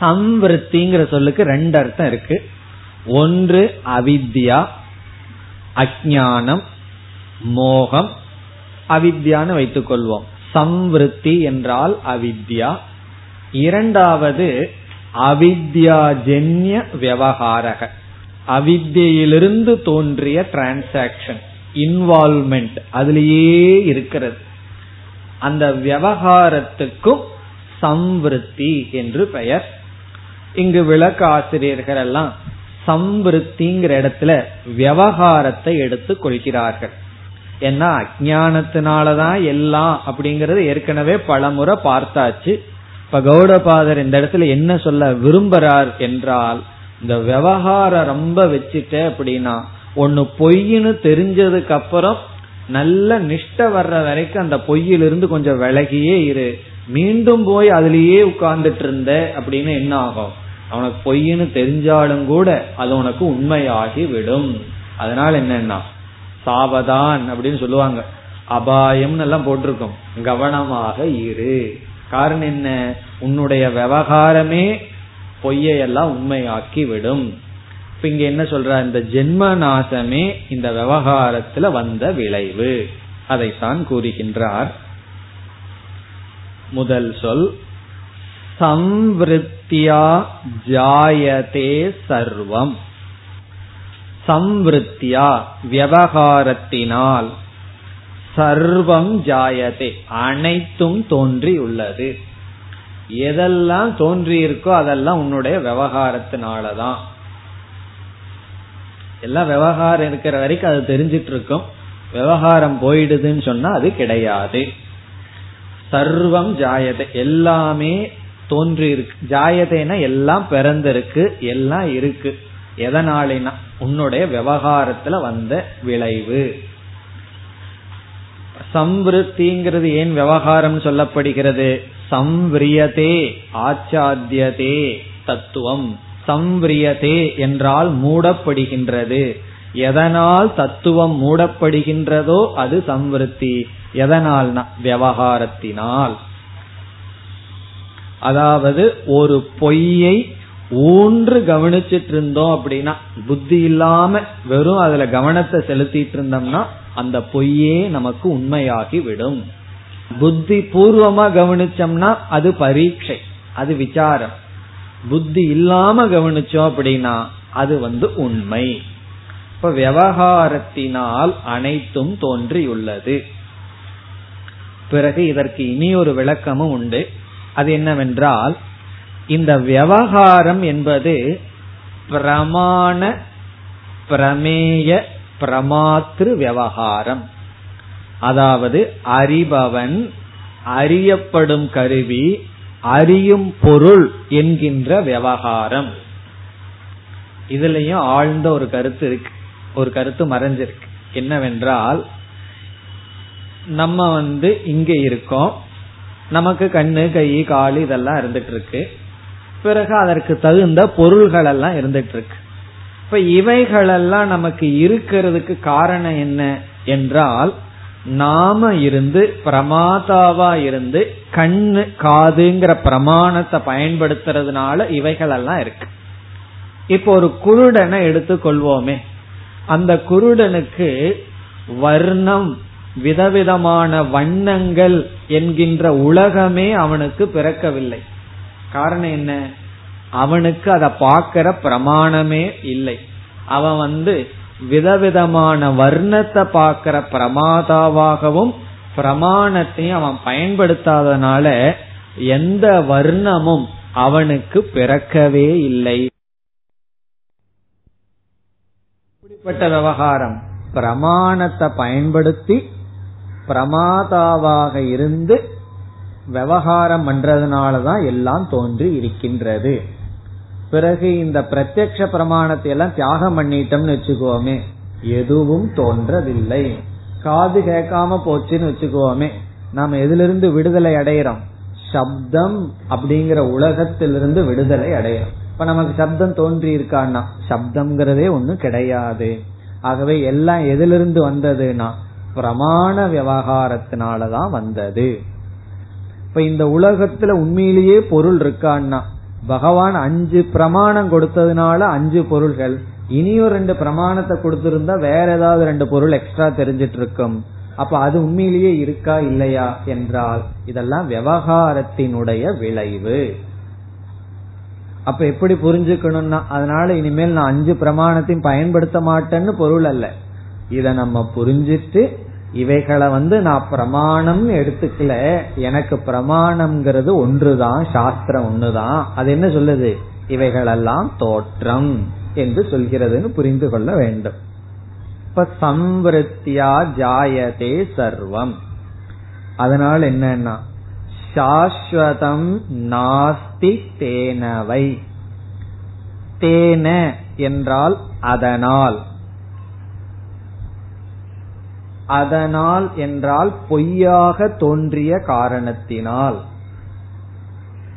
சம்விருத்திங்கிற சொல்லுக்கு ரெண்டு அர்த்தம் இருக்கு. ஒன்று அவித்யா அஜானம் மோகம். அவித்யான்னு வைத்துக் கொள்வோம் சம்விருத்தி என்றால் அவித்யா. இரண்டாவது அவித்யாஜன்ய விவகாரக. அவித்தியிலிருந்து தோன்றிய டிரான்சாக்சன் இன்வால்மெண்ட் அதுலேயே இருக்கிறது. அந்த விவகாரத்துக்கும் சம்வருத்தி என்று பெயர். இங்கு விளக்க ஆசிரியர்கள் எல்லாம் சம்வருத்திங்கிற இடத்துல விவகாரத்தை எடுத்து கொள்கிறார்கள். ஏன்னா அஜானத்தினாலதான் எல்லாம் அப்படிங்கறது ஏற்கனவே பலமுறை பார்த்தாச்சு. இப்ப கௌடபாதர் இந்த இடத்துல என்ன சொல்ல விரும்புறார் என்றால் இந்த விவகாரம் ரொம்ப வச்சுட்ட அப்படின்னா ஒன்னு பொய்ன்னு தெரிஞ்சதுக்கு அப்புறம் நல்ல நிஷ்ட வர்ற வரைக்கும் அந்த பொய்யிலிருந்து கொஞ்சம் விலகியே இரு. மீண்டும் போய் அதுலயே உட்கார்ந்துட்டு இருந்த அப்படின்னு என்ன ஆகும்? அவனுக்கு பொய்ன்னு தெரிஞ்சாலும் கூட அது உனக்கு உண்மையாகி விடும் அதனால என்னன்னா சாவதான் அப்படின்னு சொல்லுவாங்க. அபாயம் எல்லாம் போட்டிருக்கோம். கவனமாக இரு. காரணம் என்ன? உன்னுடைய விவகாரமே பொய்யெல்லாம் உண்மையாக்கி விடும் இப்ப இங்க என்ன சொல்ற? இந்த ஜென்ம நாசமே இந்த விவகாரத்துல வந்த விளைவு. அதைத்தான் கூறுகின்றார். முதல் சொல் சம்வத்தியா ஜாயதே சர்வம். சம்வத்தியா விவகாரத்தினால் சர்வம் ஜாயதே. அனைத்தும் தோன்றி உள்ளது எதெல்லாம் தோன்றி இருக்கோ அதெல்லாம் உன்னுடைய விவகாரத்தினாலதான். எல்லாம் விவகாரம் இருக்கிற வரைக்கும் அது தெரிஞ்சிட்டு இருக்கும் விவகாரம் போயிடுதுன்னு சொன்னா அது கிடையாது. சர்வம் ஜாயதை. எல்லாமே தோன்றி இருக்கு ஜாயதேனா எல்லாம் பிறந்திருக்கு எல்லாம் இருக்கு. எதனாலேனா? உன்னுடைய விவகாரத்துல வந்த விளைவு. சம்விருத்திங்கிறது ஏன் விவகாரம் சொல்லப்படுகிறது? சம்விரியதே ஆச்சாத்தியதே தத்துவம். சம்விரியதே என்றால் மூடப்படுகின்றது. எதனால் தத்துவம் மூடப்படுகின்றதோ அது சம்விருத்தி. எதனால்? விவகாரத்தினால். அதாவது ஒரு பொய்யை ஊன்று கவனிச்சிட்டு இருந்தோம் அப்படின்னா புத்தி இல்லாம வெறும் அதுல கவனத்தை செலுத்திட்டு இருந்தோம்னா அந்த பொய்யே நமக்கு உண்மையாகி விடும் புத்தி பூர்வமா கவனிச்சோம்னா அது பரீட்சை அது விசாரம். புத்தி இல்லாம கவனிச்சோம் அப்படின்னா அது வந்து உண்மை. இப்ப விவகாரத்தினால் அனைத்தும் தோன்றியுள்ளது. பிறகு இதற்கு இனி ஒரு விளக்கமும் உண்டு. அது என்னவென்றால் இந்த விவகாரம் என்பது பிரமாண பிரமேய பிரமாத்திரு விவகாரம். அதாவது அறிபவன் அறியப்படும் கருவி அறியும் பொருள் என்கின்ற விவகாரம். இதுலயும் ஆழ்ந்த ஒரு கருத்து இருக்கு. ஒரு கருத்து மறைஞ்சிருக்கு. என்னவென்றால் நம்ம வந்து இங்க இருக்கோம். நமக்கு கண்ணு கை காலு இதெல்லாம் இருந்துட்டு இருக்கு. பிறகு அதற்கு தகுந்த பொருள்கள் எல்லாம் இருந்துட்டு இருக்கு இப்ப இவைகளெல்லாம் நமக்கு இருக்கிறதுக்கு காரணம் என்ன என்றால் நாம இருந்து பிரமாதாவா இருந்து கண்ணு காதுங்கிற பிரமாணத்தை பயன்படுத்துறதுனால இவைகள் எல்லாம் இருக்கு. இப்போ ஒரு குருடனை எடுத்துக்கொள்வோமே அந்த குருடனுக்கு வர்ணம் விதவிதமான வண்ணங்கள் என்கின்ற உலகமே அவனுக்கு பிறக்கவில்லை. காரணம் என்ன? அவனுக்கு அதை பார்க்கிற பிரமாணமே இல்லை. அவன் வந்து விதவிதமான வர்ணத்தை பார்க்கிற பிரமாதாவாகவும் பிரமாணத்தையும் அவன் பயன்படுத்தாதனால எந்த வர்ணமும் அவனுக்கு பிறக்கவே இல்லை. இப்படிப்பட்ட விவகாரம் பிரமாணத்தை பயன்படுத்தி பிரமாதாவாக இருந்து விவகாரம் பண்றதுனாலதான் எல்லாம் தோன்றி இருக்கின்றது. பிறகு இந்த பிரத்யக்ஷ பிரமாணத்தை எல்லாம் தியாகம் பண்ணிட்டோம்னு வச்சுக்கோமே எதுவும் தோன்றவில்லை காது கேட்காம போச்சுன்னு வச்சுக்கோமே நாம எதிலிருந்து விடுதலை அடையிறோம்? சப்தம் அப்படிங்கிற உலகத்திலிருந்து விடுதலை அடையிறோம். இப்ப நமக்கு சப்தம் தோன்றி இருக்கான்னா சப்தம்ங்கிறதே ஒண்ணு கிடையாது. ஆகவே எல்லாம் எதிலிருந்து வந்ததுன்னா பிரமாண விவகாரத்தினாலதான் வந்தது. இப்ப இந்த உலகத்துல உண்மையிலேயே பொருள் இருக்கான்னா பகவான் அஞ்சு பிரமாணம் கொடுத்ததுனால அஞ்சு பொருள்கள். இனியும் ரெண்டு பிரமாணத்தை கொடுத்திருந்தா வேற ஏதாவது ரெண்டு பொருள் எக்ஸ்ட்ரா தெரிஞ்சிட்டு இருக்கும் அப்ப அது உண்மையிலேயே இருக்கா இல்லையா என்றால் இதெல்லாம் விவகாரத்தினுடைய விளைவு. அப்ப எப்படி புரிஞ்சுக்கணும்னா அதனால இனிமேல் நான் அஞ்சு பிரமாணத்தையும் பயன்படுத்த மாட்டேன்னு பொருள் அல்ல. இத நம்ம புரிஞ்சிட்டு இவைகளை வந்து நான் பிரமாணம் எடுத்துக்கல. எனக்கு பிரமாணம்ங்கிறது ஒன்றுதான் சாஸ்திரம் ஒண்ணுதான் அது என்ன சொல்லுது? இவைகளெல்லாம் தோற்றம் என்று சொல்கிறதுன்னு புரிந்து கொள்ள வேண்டும். இப்ப சம்வருத்தியா ஜாயதே சர்வம். அதனால் என்னன்னா சாஸ்வதம் நாஸ்தி தேனவை. தேன என்றால் அதனால். அதனால் என்றால் பொய்யாக தோன்றிய காரணத்தினால்.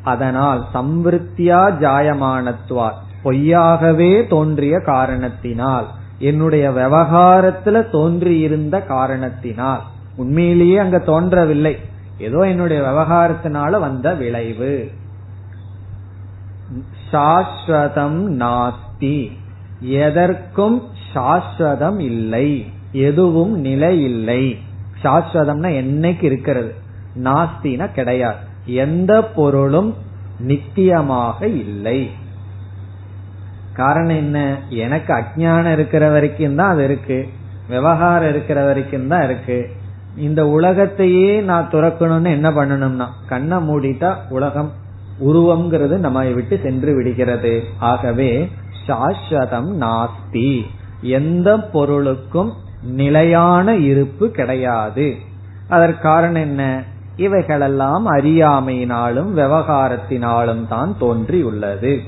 அதனால் சம்விருத்தியா ஜாயமானத்துவா பொய்யாகவே தோன்றிய காரணத்தினால். என்னுடைய விவகாரத்துல தோன்றியிருந்த காரணத்தினால். உண்மையிலேயே அங்க தோன்றவில்லை. ஏதோ என்னுடைய விவகாரத்தினால வந்த விளைவு. சாஸ்வதம் நாஸ்தி. எதற்கும் சாஸ்வதம் இல்லை. எதுவும் நிலை இல்லை. சாஸ்வதம்னா என்னைக்கு இருக்கிறது? நாஸ்தினா கிடையாது. எந்த பொருளும் நித்தியமாக இல்லை. காரணம் என்ன? எனக்கு அஜானம் இருக்கிற வரைக்கும் தான் அது இருக்கு. விவகாரம் இருக்கிற வரைக்கும் தான் இருக்கு. இந்த உலகத்தையே நான் துறக்கணும்னு என்ன பண்ணணும்னா கண்ணை மூடிட்டா உலகம் உருவம்ங்கிறது நம்ம விட்டு சென்று விடுகிறது. ஆகவே சாஸ்வதம் நாஸ்தி. எந்த பொருளுக்கும் நிலையான இருப்பு கிடையாது. அதற்கு காரணம் என்ன? இவைகளெல்லாம் அறியாமையினாலும் விவகாரத்தினாலும் தான் தோன்றியுள்ளது.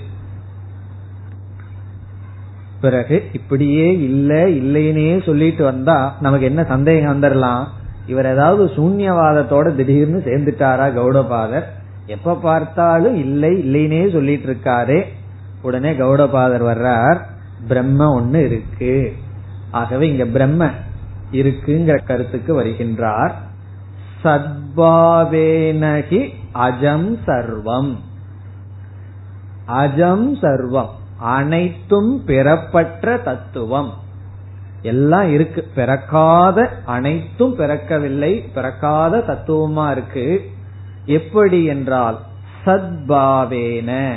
பிறகு இப்படியே இல்ல இல்லைன்னே சொல்லிட்டு வந்தா நமக்கு என்ன சந்தேகம் வந்துடலாம் இவர் ஏதாவது சூன்யவாதத்தோட திடீர்னு சேர்ந்துட்டாரா கௌடபாதர்? எப்ப பார்த்தாலும் இல்லை இல்லைன்னே சொல்லிட்டு இருக்காரு. உடனே கௌடபாதர் வர்றார். பிரம்ம ஒண்ணு இருக்கு. ஆகவே இங்க பிரம்ம இருக்குங்கிற கருத்துக்கு வருகின்றார். சத்பாவேனகி அஜம் சர்வம். அஜம் சர்வம். அனைத்தும் பெறப்பட்ட தத்துவம். எல்லாம் இருக்கு. பிறக்காத அனைத்தும் பிறக்கவில்லை. பிறக்காத தத்துவமா இருக்கு. எப்படி என்றால் சத்பாவேன.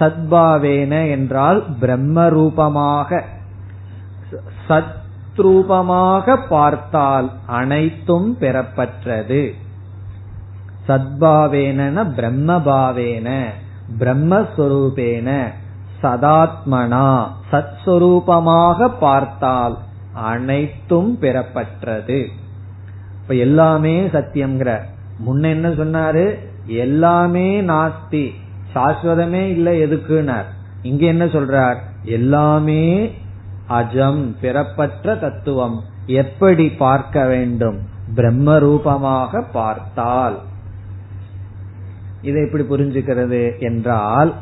சத்பாவேன என்றால் பிரம்ம ரூபமாக சத்ரூபமாக பார்த்தால் அனைத்தும் பெறப்பற்றது. சத்பாவேன பிரம்மபாவேன பிரம்மஸ்வரூபேன சதாத்மனா சத்ஸ்வரூபமாக பார்த்தால் அனைத்தும் பெறப்பற்றது. இப்ப எல்லாமே சத்தியம்ங்கிற. முன்ன என்ன சொன்னாரு? எல்லாமே நாஸ்தி. சாஸ்வதமே இல்லை எதுக்குனார் இங்க என்ன சொல்றார்? எல்லாமே அஜம் பிறப்பற்ற தத்துவம். எப்படி பார்க்க வேண்டும்? பிரம்ம ரூபமாக பார்த்தால். இதை எப்படி புரிஞ்சுக்கிறது என்றால்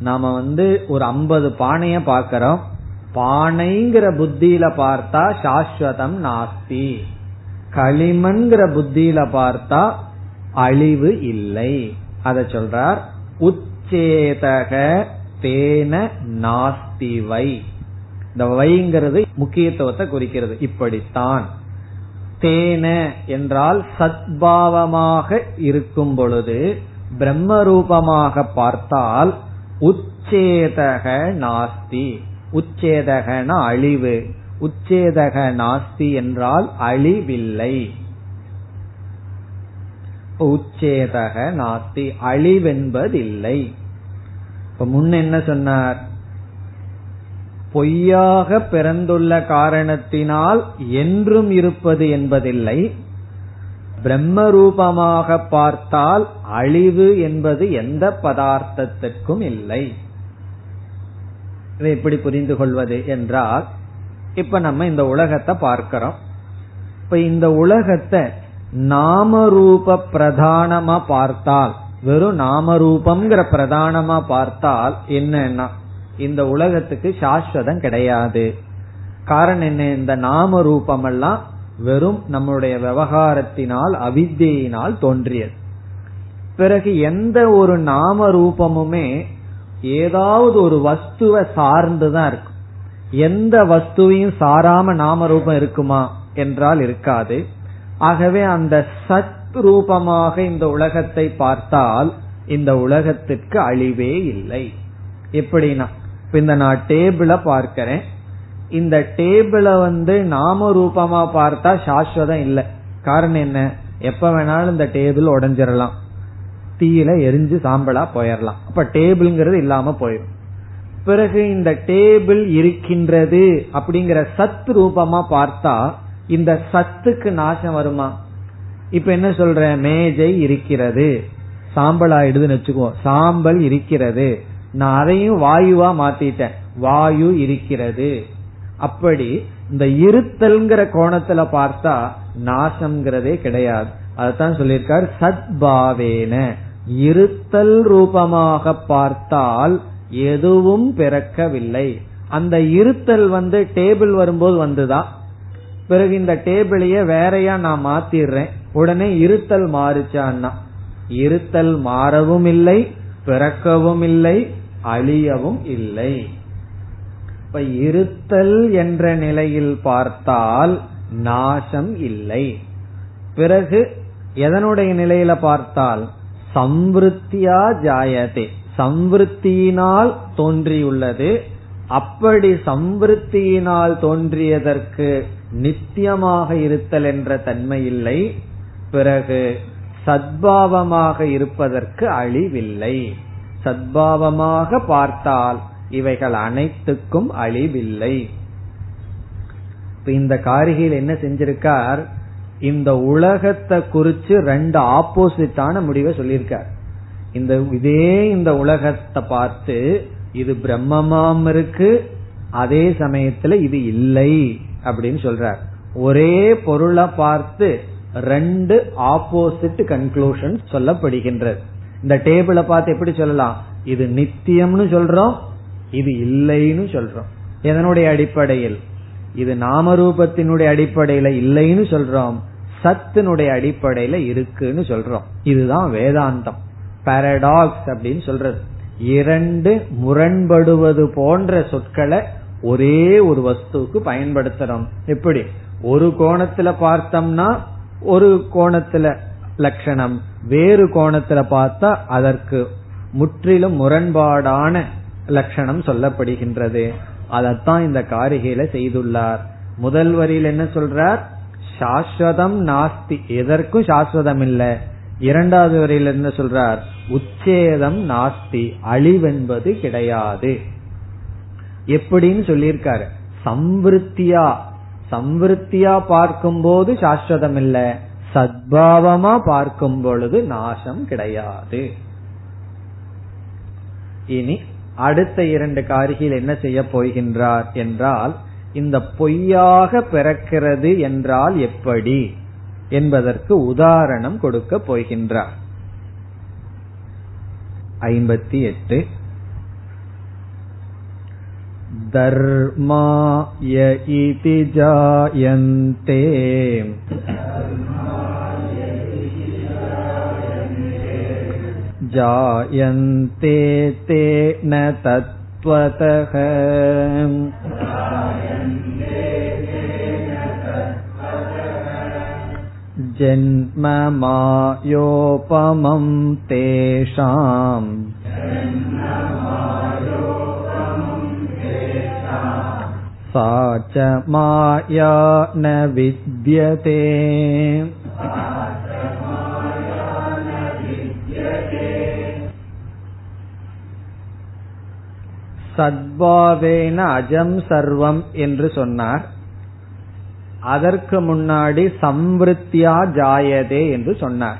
நாம வந்து ஒரு ஐம்பது பானைய பார்க்கிறோம். பானைங்கிற புத்தியில பார்த்தா சாஸ்வதம் நாஸ்தி. களிமண்கிற புத்தியில பார்த்தா அழிவு இல்லை. அத சொல்றார் உச்சேதக தேன நாஸ்திவை. இந்த வைங்கிறது முக்கியத்துவத்தை குறிக்கிறது. இப்படித்தான். தேன என்றால் சத்பாவமாக இருக்கும் பொழுது பிரம்ம ரூபமாக பார்த்தால் உச்சேதக நாஸ்தி. உச்சேதகன அழிவு. உச்சேதக நாஸ்தி என்றால் அழிவில்லை. உச்சேதக நாஸ்தி. அழிவென்பதில்லை. இப்ப முன்ன என்ன சொன்னார்? பொய்யாக பிறந்துள்ள காரணத்தினால் என்றும் இருப்பது என்பதில்லை. பிரம்ம ரூபமாக பார்த்தால் அழிவு என்பது எந்த பதார்த்தத்திற்கும் இல்லை. இதை எப்படி புரிந்து கொள்வது என்றால் இப்ப நம்ம இந்த உலகத்தை பார்க்கிறோம். இப்ப இந்த உலகத்தை நாம ரூப பிரதானமா பார்த்தால் வெறும் நாம ரூபம்ங்கிற பிரதானமா பார்த்தால் என்னன்னா இந்த உலகத்துக்கு சாஸ்வதம் கிடையாது. காரணம் என்ன? இந்த நாம ரூபம் எல்லாம் வெறும் நம்முடைய விவகாரத்தினால் அவித்தியினால் தோன்றியது. பிறகு எந்த ஒரு நாம ரூபமுமே ஏதாவது ஒரு வஸ்துவை சார்ந்துதான் இருக்கும். எந்த வஸ்துவையும் சாராம நாம ரூபம் இருக்குமா என்றால் இருக்காது. ஆகவே அந்த சத் ரூபமாக இந்த உலகத்தை பார்த்தால் இந்த உலகத்திற்கு அழிவே இல்லை. எப்படின்னா இந்த நான் டேபிள பார்க்கிறேன். இந்த டேபிள வந்து நாம ரூபமா பார்த்தா சாஸ்வதம் இல்லை. காரணம் என்ன? எப்ப வேணாலும் இந்த டேபிள் உடஞ்சிடலாம் தீயில எரிஞ்சு சாம்பலா போயிடலாம் அப்ப டேபிள்ங்கிறது இல்லாம போயிடும் பிறகு இந்த டேபிள் இருக்கின்றது அப்படிங்கிற சத் ரூபமா பார்த்தா இந்த சத்துக்கு நாசம் வருமா? இப்ப என்ன சொல்ற மேஜை இருக்கிறது. சாம்பல் ஆயிடுதுன்னு வச்சுக்குவோம். சாம்பல் இருக்கிறது. நான் அதையும் வாயுவா மாத்திட்டேன். வாயு இருக்கிறது. அப்படி இந்த இருத்தல்ங்கிற கோணத்துல பார்த்தா நாசம்ங்கிறதே கிடையாது. அதுதான் சொல்லியிருக்கார் சத்பாவேன. இருத்தல் ரூபமாக பார்த்தால் எதுவும் பிறக்கவில்லை. அந்த இருத்தல் வந்து டேபிள் வரும்போது வந்துதான் பிறகு இந்த டேபிளையே வேறையா நான் மாத்திடுறேன். உடனே இருத்தல் மாறுச்சான்னா? இருத்தல் மாறவும் இல்லை பிறக்கவும் இல்லை அழியவும் இல்லை. இப்ப இருத்தல் என்ற நிலையில் பார்த்தால் நாசம் இல்லை. பிறகு எதனுடைய நிலையில பார்த்தால் சம்வருத்தியா ஜாயதே. சம்வருத்தியினால் தோன்றியுள்ளது. அப்படி சம்வருத்தியினால் தோன்றியதற்கு நித்தியமாக இருத்தல் என்ற தன்மை இல்லை. பிறகு சத்பாவமாக இருப்பதற்கு அழிவில்லை. சத்பாவமாக பார்த்தால் இவைகள் அனைத்துக்கும் அழிவில்லை. இந்த காரிகையில் என்ன செஞ்சிருக்கார்? இந்த உலகத்தை குறிச்சு ரெண்டு ஆப்போசிட்டான முடிவை சொல்லியிருக்கார். இந்த இதே இந்த உலகத்தை பார்த்து இது பிரம்மமாம் இருக்கு அதே சமயத்துல இது இல்லை அப்படின்னு சொல்றார். ஒரே பொருளை பார்த்து ரெண்டு ஆப்போசிட் கன்க்ளூஷன் சொல்லப்படுகின்றது. இந்த டேபிளை பார்த்து எப்படி சொல்லலாம்? இது நித்தியம்னு சொல்றோம் இது இல்லைன்னு சொல்றோம். எதனுடைய அடிப்படையில்? இது நாமரூபத்தினுடைய அடிப்படையில இல்லைன்னு சொல்றோம் சத்தினுடைய அடிப்படையில இருக்குன்னு சொல்றோம். இதுதான் வேதாந்தம். பாரடாக்ஸ் அப்படின்னு சொல்றது. இரண்டு முரண்படுவது போன்ற சொற்களை ஒரே ஒரு வஸ்துக்கு பயன்படுத்துறோம். எப்படி? ஒரு கோணத்துல பார்த்தோம்னா ஒரு கோணத்துல லட்சணம் வேறு கோணத்துல பார்த்தா அதற்கு முற்றிலும் முரண்பாடான லட்சணம் சொல்லப்படுகின்றது. அதத்தான் இந்த காரிகையில செய்துள்ளார். முதல் வரியில் என்ன சொல்றார்? சாஸ்வதம் நாஸ்தி. எதற்கும் சாஸ்வதம் இல்ல. இரண்டாவது வரியில என்ன சொல்றார்? உச்சேதம் நாஸ்தி. அழிவென்பது கிடையாது. எப்படின்னு சொல்லியிருக்காரு. சம்விருத்தியா. சம்விருத்தியா பார்க்கும்போது சாஸ்வதம் இல்லை. சத்பாவமா பார்க்கும் பொழுது நாசம் கிடையாது. இனி அடுத்த இரண்டு காரிகையில் என்ன செய்ய போகின்றார் என்றால் இந்த பொய்யாக பிறக்கிறது என்றால் எப்படி என்பதற்கு உதாரணம் கொடுக்க போகின்றார். ஐம்பத்தி எட்டு धर्माय इति जायन्ते जायन्ते ते न तत्त्वतः जन्ममायोपमं तेषाम् सा च माया न विद्यते சத்பாவேன அஜம் சர்வம் என்று சொன்னார் அதற்கு முன்னாடி சம்ருத்தியா ஜாயதே என்று சொன்னார்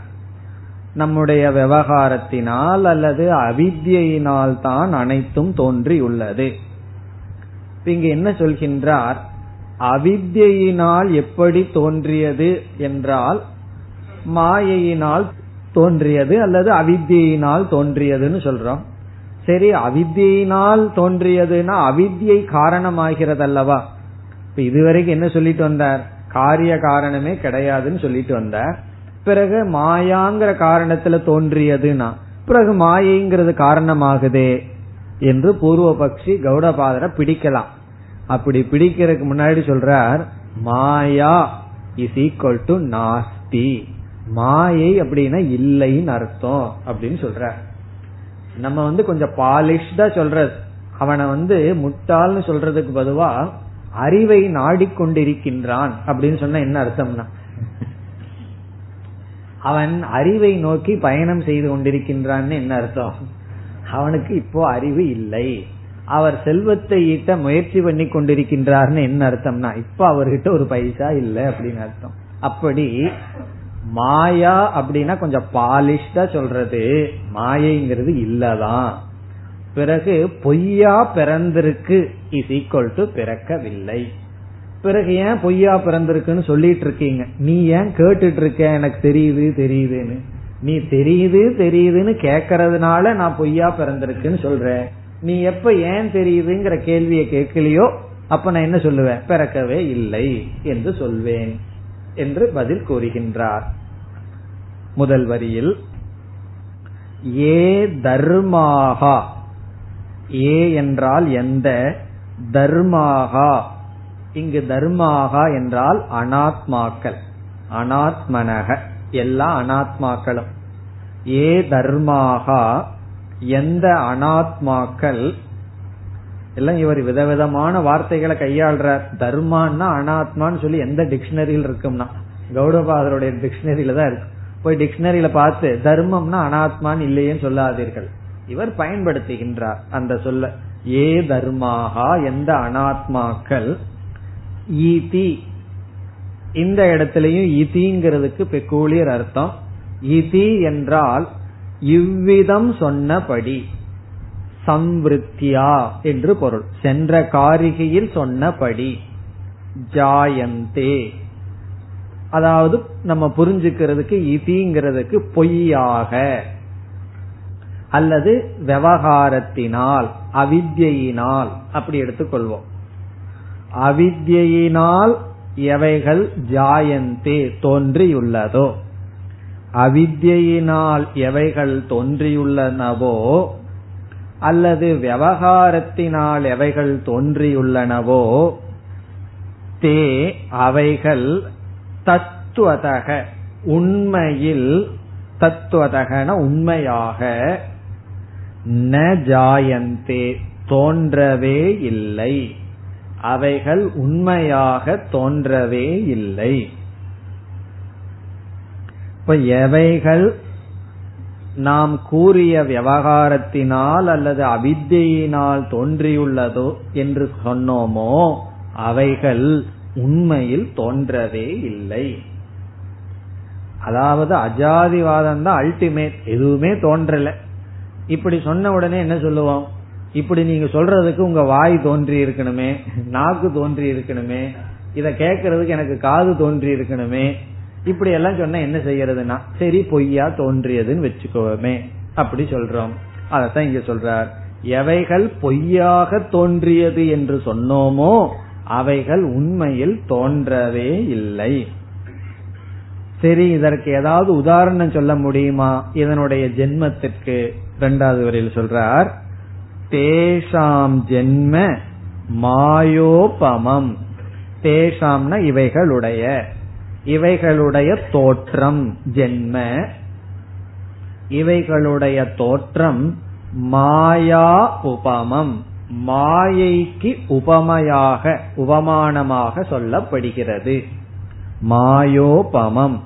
நம்முடைய விவகாரத்தினால் அல்லது அவித்யினால் தான் அனைத்தும் தோன்றியுள்ளது இங்க என்ன சொல்கின்றார்? அவித்யினால் எப்படி தோன்றியது என்றால் மாயையினால் தோன்றியது அல்லது அவித்யினால் தோன்றியதுன்னு சொல்றோம். சரி அவித்யினால் தோன்றியதுன்னா அவித்யை காரணமாகிறது அல்லவா இப்ப இதுவரைக்கும் என்ன சொல்லிட்டு வந்தார்? காரிய காரணமே கிடையாதுன்னு சொல்லிட்டு வந்தார். பிறகு மாயாங்கிற காரணத்துல தோன்றியதுன்னா பிறகு மாயைங்கிறது காரணமாகுதே என்று பூர்வபக்ஷி கௌடபாதரை பிடிக்கலாம். அப்படி பிடிக்கிறதுக்கு முன்னாடி சொல்றார் மாயா இஸ் ஈக்வல் டு நாஸ்தி மாயை அப்படின்னா இல்லைன்னு அர்த்தம் அப்படின்னு சொல்ற நம்ம வந்து கொஞ்சம் பாலிஷ்டா சொல்றது. அவனை வந்து முட்டாள்னு சொல்றதுக்கு பதுவா அறிவை நாடிக்கொண்டிருக்கின்றான் அப்படின்னு சொன்னா என்ன அர்த்தம்னா? அவன் அறிவை நோக்கி பயணம் செய்து கொண்டிருக்கின்றான்னு என்ன அர்த்தம்? அவனுக்கு இப்போ அறிவு இல்லை. அவர் செல்வத்தை ஈட்ட முயற்சி பண்ணி கொண்டிருக்கின்றார்னு என்ன அர்த்தம்னா இப்ப அவர்கிட்ட ஒரு பைசா இல்லை அப்படின்னு அர்த்தம். அப்படி மாயா அப்படின்னா கொஞ்சம் பாலிஷ்டா சொல்றது. மாயைங்கிறது இல்லதான். பிறகு பொய்யா பிறந்திருக்கு இஸ் ஈக்குவல் டு பிறக்கவில்லை. பிறகு ஏன் பொய்யா பிறந்திருக்குன்னு சொல்லிட்டு இருக்கீங்க? நீ ஏன் கேட்டுட்டு இருக்க எனக்கு தெரியுது தெரியுதுன்னு. நீ தெரியுது தெரியுதுன்னு கேக்கறதுனால நான் பொய்யா பிறந்திருக்குன்னு சொல்றேன். நீ எப்ப ஏன் தெரியுதுங்கிற கேள்வியை கேட்கலையோ அப்ப நான் என்ன சொல்லுவேன்? பிறக்கவே இல்லை என்று சொல்வேன் என்று பதில் கூறுகின்றார். முதல் வரியில் ஏ தர்மாகா ஏ என்றால் எந்த? தர்மாகா இங்கு தர்மாகா என்றால் அனாத்மாக்கள். அனாத்மனக. எல்லா அனாத்மாக்களும். ஏ தர்மாகா எந்த அனாத்மாக்கள் எல்லாம் இவர் விதவிதமான வார்த்தைகளை கையாள்றார். தர்மான்னா அனாத்மான்னு சொல்லி எந்த டிக்ஷனரியில் இருக்கும்னா கௌடபாதருடைய டிக்ஷனரியில தான் இருக்கு. போய் டிக்ஷனரியில பார்த்து தர்மம்னா அனாத்மான்னு இல்லையேன்னு சொல்லாதீர்கள். இவர் பயன்படுத்துகின்றார் அந்த சொல்ல. ஏ தர்மாகா எந்த அனாத்மாக்கள் ஈதி. இந்த இடத்திலையும் இதிங்கிறதுக்கு பெக்கூலியர் அர்த்தம். இதி என்றால் இவ்விதம் சொன்னபடி சம்விருத்தியா என்று பொருள். சென்ற காரிகையில் சொன்னபடி ஜாயந்தே. அதாவது நம்ம புரிஞ்சுக்கிறதுக்கு இதிங்கிறதுக்கு பொய்யாக அல்லது விவகாரத்தினால் அவித்யினால் அப்படி எடுத்துக்கொள்வோம். அவித்யினால் எவைகள் ஜாயந்தே தோன்றியுள்ளதோ. அவித்யினால் எவைகள் தோன்றியுள்ளனவோ அல்லது விவகாரத்தினால் எவைகள் தோன்றியுள்ளனவோ தே அவைகள் தத்துவதக உண்மையில் தத்துவதகன உண்மையாக ந ஜாயந்தே தோன்றவே இல்லை. அவைகள் உண்மையாக தோன்றவே இல்லை. இப்ப எவைகள்? நாம் கூறிய விவகாரத்தினால் அல்லது அவித்தியினால் தோன்றியுள்ளதோ என்று சொன்னோமோ அவைகள் உண்மையில் தோன்றவே இல்லை. அதாவது அஜாதிவாதம் தான் அல்டிமேட் எதுவுமே தோன்றல. இப்படி சொன்ன உடனே என்ன சொல்லுவோம்? இப்படி நீங்க சொல்றதுக்கு உங்க வாய் தோன்றி இருக்கணுமே நாக்கு தோன்றி இருக்கணுமே இத கேட்கறதுக்கு எனக்கு காது தோன்றி இருக்கணுமே இப்படி எல்லாம் சொன்னா என்ன செய்யறதுன்னா சரி பொய்யா தோன்றியதுன்னு வச்சுக்கோமே. அப்படி சொல்றோம். அதத்தான் இங்க சொல்றார். எவைகள் பொய்யாக தோன்றியது என்று சொன்னோமோ அவைகள் உண்மையில் தோன்றவே இல்லை. சரி இதற்கு ஏதாவது உதாரணம் சொல்ல முடியுமா? இதனுடைய ஜென்மத்திற்கு. இரண்டாவது வரையில் சொல்றார். தேஷாம் ஜென்ம மாயோபமம். தேஷாம்னா இவைகளுடைய. இவைகளுடைய தோற்றம் ஜென்ம. இவைகளுடைய தோற்றம் மாயா உபமம். மாயைக்கு உபமையாக உபமானமாக சொல்லப்படுகிறது. மாயோபமம்.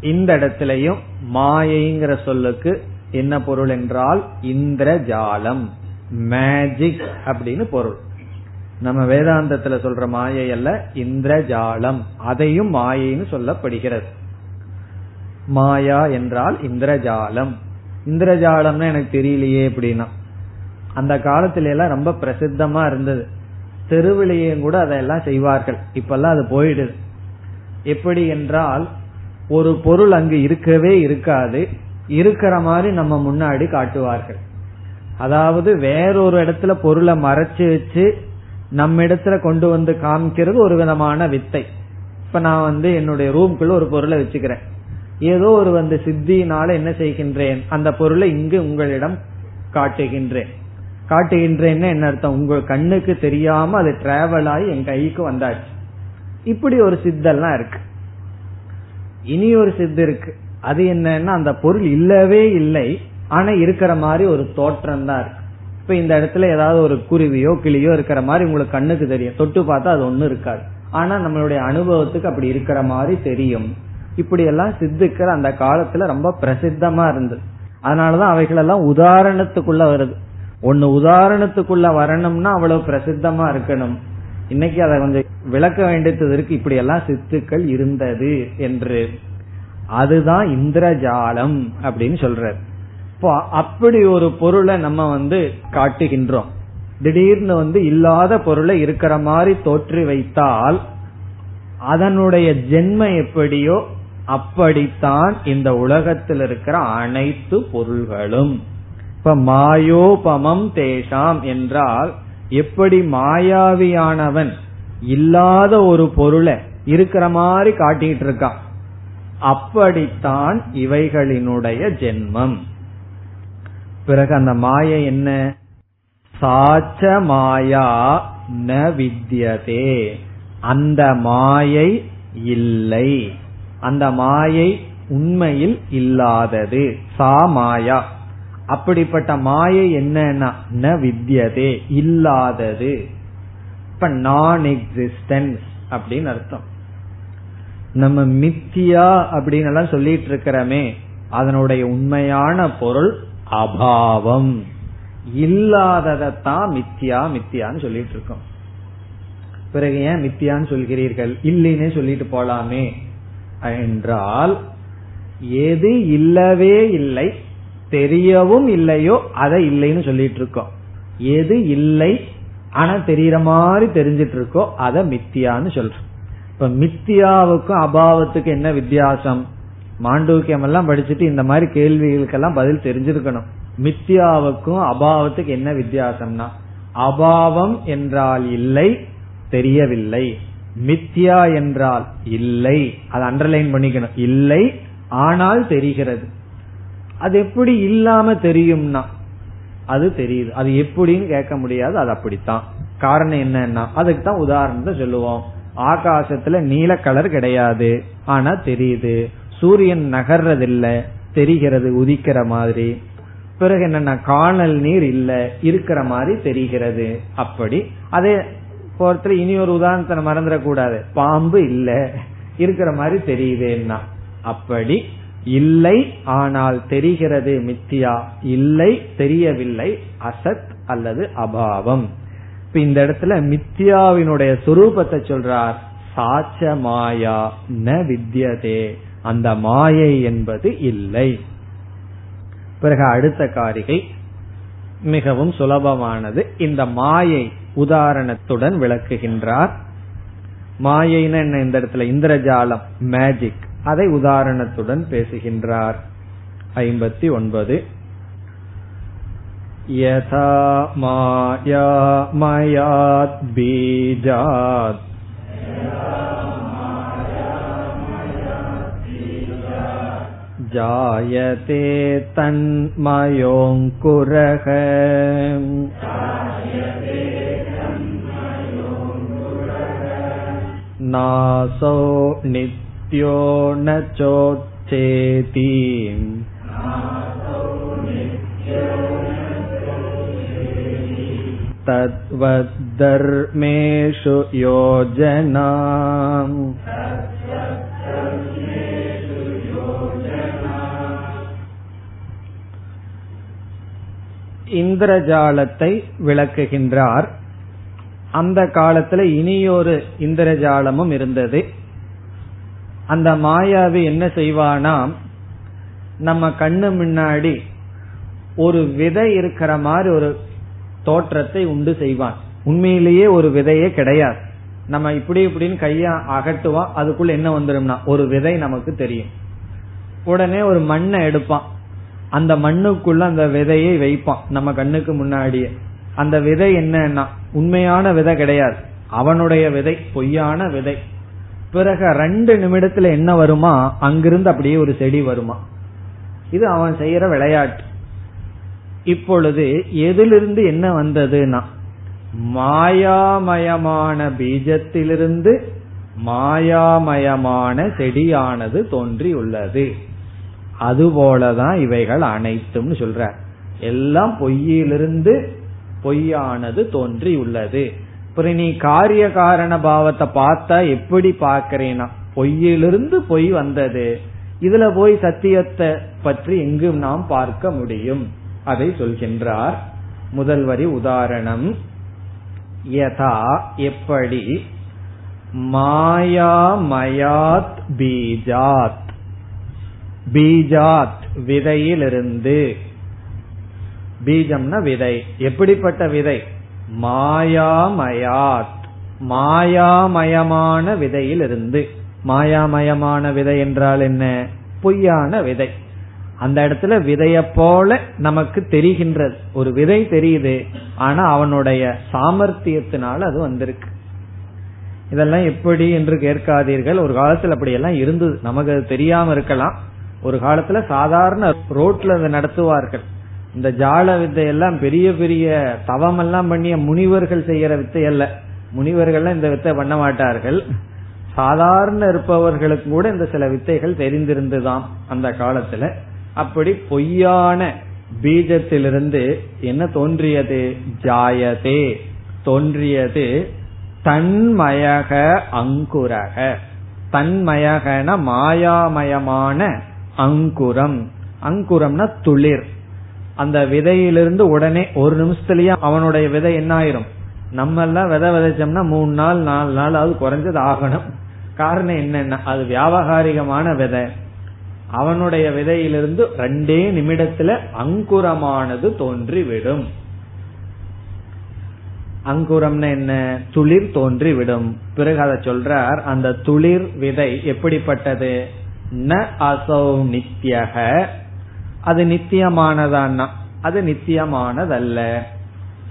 இந்த இடத்திலையும் மாயைங்கிற சொல்லுக்கு என்ன பொருள் என்றால் இந்திரஜாலம். மேஜிக் அப்படின்னு பொருள். நம்ம வேதாந்தத்துல சொல்ற மாயை அல்ல இந்திரஜாலம். அதையும் மாயைன்னு சொல்லப்படுகிறது. மாயா என்றால் இந்திரஜாலம். இந்திரஜாலம்னு எனக்கு தெரியலையே அப்படின்னா. அந்த காலத்துல எல்லாம் ரொம்ப பிரசித்தமா இருந்தது. தெருவிலேயும் கூட அதெல்லாம் செய்வார்கள். இப்பெல்லாம் அது போயிடுது. எப்படி என்றால் ஒரு பொருள் அங்கு இருக்கவே இருக்காது. இருக்கிற மாதிரி நம்ம முன்னாடி காட்டுவார்கள். அதாவது வேறொரு இடத்துல பொருளை மறைச்சு வச்சு நம்ம இடத்துல கொண்டு வந்து காமிக்கிறது ஒரு விதமான வித்தை. இப்ப நான் வந்து என்னுடைய ரூம்குள்ள ஒரு பொருளை வச்சுக்கிறேன். ஏதோ ஒரு வந்து சித்தினால என்ன செய்கின்றேன்? அந்த பொருளை இங்கு உங்களிடம் காட்டுகின்றேன். காட்டுகின்றேன்னு என்ன அர்த்தம்? உங்கள் கண்ணுக்கு தெரியாம அது டிராவல் ஆகி என் கைக்கு வந்தாச்சு. இப்படி ஒரு சித்தெல்லாம் இருக்கு. இனி ஒரு சித்து இருக்கு. அது என்னன்னா அந்த பொருள் இல்லவே இல்லை. ஆனா இருக்கிற மாதிரி ஒரு தோற்றம் தான் இருக்கு. இப்ப இந்த இடத்துல ஏதாவது ஒரு குருவியோ கிளியோ இருக்கிற மாதிரி உங்களுக்கு கண்ணுக்கு தெரியும். தொட்டு பார்த்தா அது ஒண்ணும் இருக்காது. ஆனா நம்மளுடைய அனுபவத்துக்கு அப்படி இருக்கிற மாதிரி தெரியும். இப்படி எல்லாம் சித்துக்கள் அந்த காலத்துல ரொம்ப பிரசித்தமா இருந்தது அதனாலதான் அவைகளெல்லாம் உதாரணத்துக்குள்ள வருது. ஒன்னு உதாரணத்துக்குள்ள வரணும்னா அவ்வளவு பிரசித்தமா இருக்கணும். இன்னைக்கு அதை கொஞ்சம் விளக்க வேண்டியது இருக்கு. இப்படி எல்லாம் சித்துக்கள் இருந்தது என்று. அதுதான் இந்திரஜாலம் அப்படின்னு சொல்றாரு. இப்போ அப்படி ஒரு பொருளை நம்ம வந்து காட்டுகின்றோம். திடீர்னு வந்து இல்லாத பொருளை இருக்கிற மாதிரி தோற்றி வைத்தால் அதனுடைய ஜென்ம எப்படியோ அப்படித்தான் இந்த உலகத்தில் இருக்கிற அனைத்து பொருள்களும். இப்ப மாயோபமம் தேஷாம் என்றால் எப்படி மாயாவியானவன் இல்லாத ஒரு பொருளை இருக்கிற மாதிரி காட்டிட்டு இருக்கான். அப்படித்தான் இவைகளினுடைய ஜென்மம். பிறகு அந்த மாயை என்ன? சாச்ச மாயா ந வித்யதே. அந்த மாயை இல்லை. அந்த மாயை உண்மையில் இல்லாதது. சா மாயா. அப்படிப்பட்ட மாயை என்னன்னா ந வித்யதே இல்லாதது. இப்ப நான் எக்ஸிஸ்டன்ஸ் அப்படின்னு அர்த்தம். நம்ம மித்தியா அப்படின்னு எல்லாம் சொல்லிட்டு இருக்கிறோமே அதனுடைய உண்மையான பொருள் அபாவம். இல்லாததான் மித்தியா மித்தியான்னு சொல்லிட்டு இருக்கோம். பிறகு ஏன் மித்தியான்னு சொல்கிறீர்கள்? இல்லைன்னே சொல்லிட்டு போலாமே. என்றால் எது இல்லவே இல்லை தெரியவும் இல்லையோ அதை இல்லைன்னு சொல்லிட்டு இருக்கோம். எது இல்லை ஆனா தெரியற மாதிரி தெரிஞ்சிட்டு இருக்கோ அதை மித்தியான்னு சொல்றோம். இப்ப மித்தியாவுக்கும் அபாவத்துக்கு என்ன வித்தியாசம்? மாண்டூக்கியம் எல்லாம் படிச்சுட்டு இந்த மாதிரி கேள்விகளுக்கெல்லாம் பதில் தெரிஞ்சிருக்கணும். மித்யாவுக்கும் அபாவத்துக்கு என்ன வித்தியாசம்னா அபாவம் என்றால் இல்லை தெரியவில்லை. மித்யா என்றால் இல்லை. அதை அண்டர்லைன் பண்ணிக்கணும். இல்லை ஆனால் தெரிகிறது. அது எப்படி இல்லாம தெரியும்னா அது தெரியுது. அது எப்படின்னு கேட்க முடியாது அது அப்படித்தான். காரணம் என்னன்னா அதுக்கு தான் உதாரணத்தை சொல்லுவோம். ஆகாசத்துல நீல கலர் கிடையாது. ஆனா தெரியுது. சூரியன் நகர்றதில்ல தெரிகிறது உதிக்கிற மாதிரி. பிறகு என்னன்னா காணல் நீர் இல்ல இருக்கிற மாதிரி தெரிகிறது. அப்படி. அதே போறதுல இனி ஒரு உதாரணத்தை மறந்துடக்கூடாது. பாம்பு இல்ல இருக்கிற மாதிரி தெரியுதுன்னா. அப்படி. இல்லை ஆனால் தெரிகிறது மித்தியா. இல்லை தெரியவில்லை அசத் அல்லது அபாவம். இப்ப இந்த இடத்துல மித்தியாவினுடைய சுரூபத்தை சொல்றார். சாச்ச மாயா ந வித்யதே. அந்த மாயை என்பது இல்லை பிறகு அடுத்த காரிகை மிகவும் சுலபமானது இந்த மாயை உதாரணத்துடன் விளக்குகின்றார் மாயைன்னு என்ன இந்த இடத்துல இந்திரஜாலம் மேஜிக் அதை உதாரணத்துடன் பேசுகின்றார் ஐம்பத்தி ஒன்பது यथा माया मयात् बीजात् जायते तन्मयोऽङ्कुरः नासौ नित्यो न चोच्चेति तद्वद्धर्मेषु योजना இந்திரஜாலத்தை விளக்குகின்றார். அந்த காலத்துல இனியொரு இந்திரஜாலமும் இருந்தது. அந்த மாயாவி என்ன செய்வானாம் நம்ம கண்ணு முன்னாடி ஒரு விதை இருக்கிற மாதிரி ஒரு தோற்றத்தை உண்டு செய்வான். உண்மையிலேயே ஒரு விதையே கிடையாது. நம்ம இப்படி இப்படின்னு கைய அகட்டுவான் அதுக்குள்ள என்ன வந்துடும்னா ஒரு விதை நமக்கு தெரியும். உடனே ஒரு மண்ணை எடுப்பான். அந்த மண்ணுக்குள்ள அந்த விதையை வைப்பான். நம்ம கண்ணுக்கு முன்னாடியே. அந்த விதை என்னன்னா உண்மையான விதை கிடையாது. அவனுடைய விதை பொய்யான விதை. பிறகு ரெண்டு நிமிடத்துல என்ன வருமா? அங்கிருந்து அப்படியே ஒரு செடி வருமா? இது அவன் செய்யற விளையாட்டு. இப்பொழுது எதிலிருந்து என்ன வந்ததுன்னா மாயாமயமான பீஜத்திலிருந்து மாயாமயமான செடியானது தோன்றியுள்ளது. அதுபோலதான் இவைகள் அனைத்தும் சொல்ற. எல்லாம் பொய்யிலிருந்து பொய்யானது தோன்றி உள்ளது அப்புறம் நீ காரிய காரண பாவத்தை பார்த்தா எப்படி பாக்கிறேனா பொய்யிலிருந்து பொய் வந்தது. இதுல போய் சத்தியத்தை பற்றி எங்கும் நாம் பார்க்க முடியும். அதை சொல்கின்றார். முதல் வரி உதாரணம். யதா எப்படி? மாயாமயாத் பீஜாத். பீஜாத் விதையிலிருந்து. பீஜம்னா விதை. எப்படிப்பட்ட விதை? மாயாமயாத். மாயாமயமான விதையிலிருந்து. மாயாமயமான விதை என்றால் என்ன? பொய்யான விதை. அந்த இடத்துல விதைய போல நமக்கு தெரிகின்றது. ஒரு விதை தெரியுது ஆனா அவனுடைய சாமர்த்தியத்தினால அது வந்திருக்கு. இதெல்லாம் எப்படி என்று கேட்காதீர்கள். ஒரு காலத்துல அப்படி எல்லாம் இருந்தது. நமக்கு அது தெரியாம இருக்கலாம். ஒரு காலத்துல சாதாரண ரோட்ல அதை நடத்துவார்கள். இந்த ஜால வித்தை எல்லாம் பெரிய பெரிய தவம் எல்லாம் பண்ணிய முனிவர்கள் செய்யற வித்தை அல்ல. முனிவர்கள் இந்த வித்தை பண்ண மாட்டார்கள். சாதாரண இருப்பவர்களுக்கு கூட இந்த சில வித்தைகள் தெரிந்திருந்துதான் அந்த காலத்துல. அப்படி பொய்யான பீஜத்திலிருந்து என்ன தோன்றியது? ஜாயதே. தோன்றியது தன்மயக அங்குரக. தன்மயகன மாயாமயமான அங்குரம். அங்குரம்னா துளிர். அந்த விதையிலிருந்து உடனே ஒரு நிமிஷத்துலயே அவனுடைய விதை என்ன ஆயிரும் நம்ம எல்லாம் விதை விதைச்சோம்னா மூணு நாள் நாலு நாள் அது குறைஞ்சது ஆகணும். காரணம் என்னன்னா அது வியாபகாரிகமான விதை. அவனுடைய விதையிலிருந்து ரெண்டே நிமிடத்துல அங்குரமானது தோன்றிவிடும். அங்குரம்னா என்ன? துளிர் தோன்றிவிடும். பிறகு அதை சொல்றார் அந்த துளிர் விதை எப்படிப்பட்டது? ந அசௌ நித்தியக அது நித்தியமானதான்னா அது நித்தியமானதல்ல.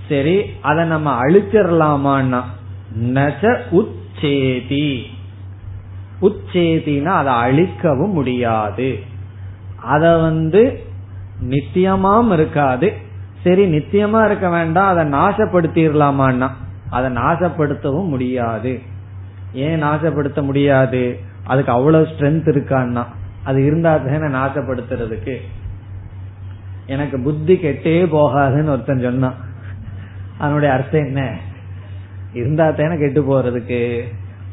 சரி அதை நம்ம அழிச்சிடலாமான்னா நச உச்சேதி. உச்சேதினா அதை அழிக்கவும் முடியாது. அத வந்து நித்தியமாம் இருக்காது. சரி நித்தியமா இருக்க வேண்டாம் அதை நாசப்படுத்திடலாமான்னா அதை நாசப்படுத்தவும் முடியாது. ஏன் நாசப்படுத்த முடியாது? அதுக்கு அவ்வளவு ஸ்ட்ரென்த் இருக்கான்னா அது இருந்தா தானே நாசப்படுத்துறதுக்கு. எனக்கு புத்தி கெட்டே போகாதுன்னு ஒருத்தன் சொன்னான். அதனுடைய அர்த்தம் என்ன? இருந்தா தானே கெட்டு போறதுக்கு.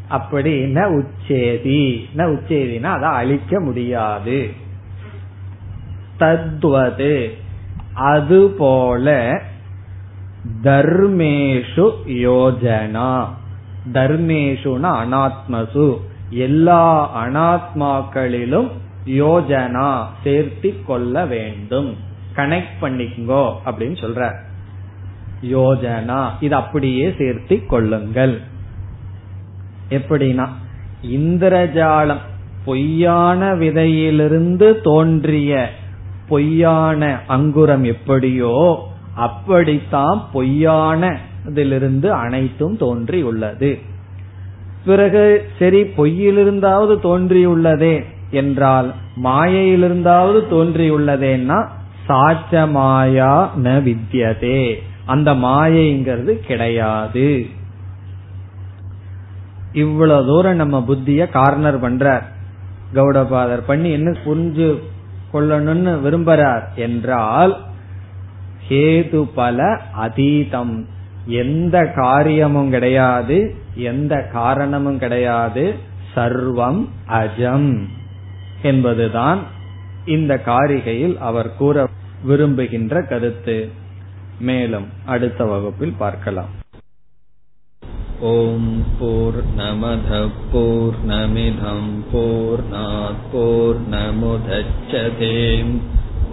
அப்படி என்ன உச்சேதி. என்ன உச்சேதினா அதை அழிக்க முடியாது. தத்வது. அதுபோல தர்மேஷு யோஜனா. தர்மேஷுனா அனாத்மசு. எல்லா அனாத்மாக்களிலும் யோஜனா சேர்த்தி கொள்ள வேண்டும். கனெக்ட் பண்ணிக்கோ அப்படின்னு சொல்ற. யோஜனா இது அப்படியே சேர்த்தி கொள்ளுங்கள். எப்படின்னா இந்திரஜாலம் பொய்யான விதையிலிருந்து தோன்றிய பொய்யான அங்குரம் எப்படியோ அப்படித்தான் பொய்யான இதிலிருந்து அனைத்தும் தோன்றியுள்ளது. பிறகு சரி பொய்யிலிருந்தாவது தோன்றியுள்ளதே என்றால் மாயையிலிருந்தாவது தோன்றியுள்ளதேன்னா சாச்ச மாயா ந வித்யதே. அந்த மாயைங்கிறது கிடையாது. இவ்வளவு தூரம் நம்ம புத்திய கார்னர் பண்றார். கௌடபாதர் பண்ணி என்ன புரிஞ்சு கொள்ளணும்னு விரும்புறார் என்றால் ஹேது பல அதீதம். எந்த காரியமும் கிடையாது எந்த காரணமும் கிடையாது. சர்வம் அஜம் என்பதுதான் இந்த காரிகையில் அவர் கூற விரும்புகின்ற கருத்து. மேலும் அடுத்த வகுப்பில் பார்க்கலாம். ஓம் போர்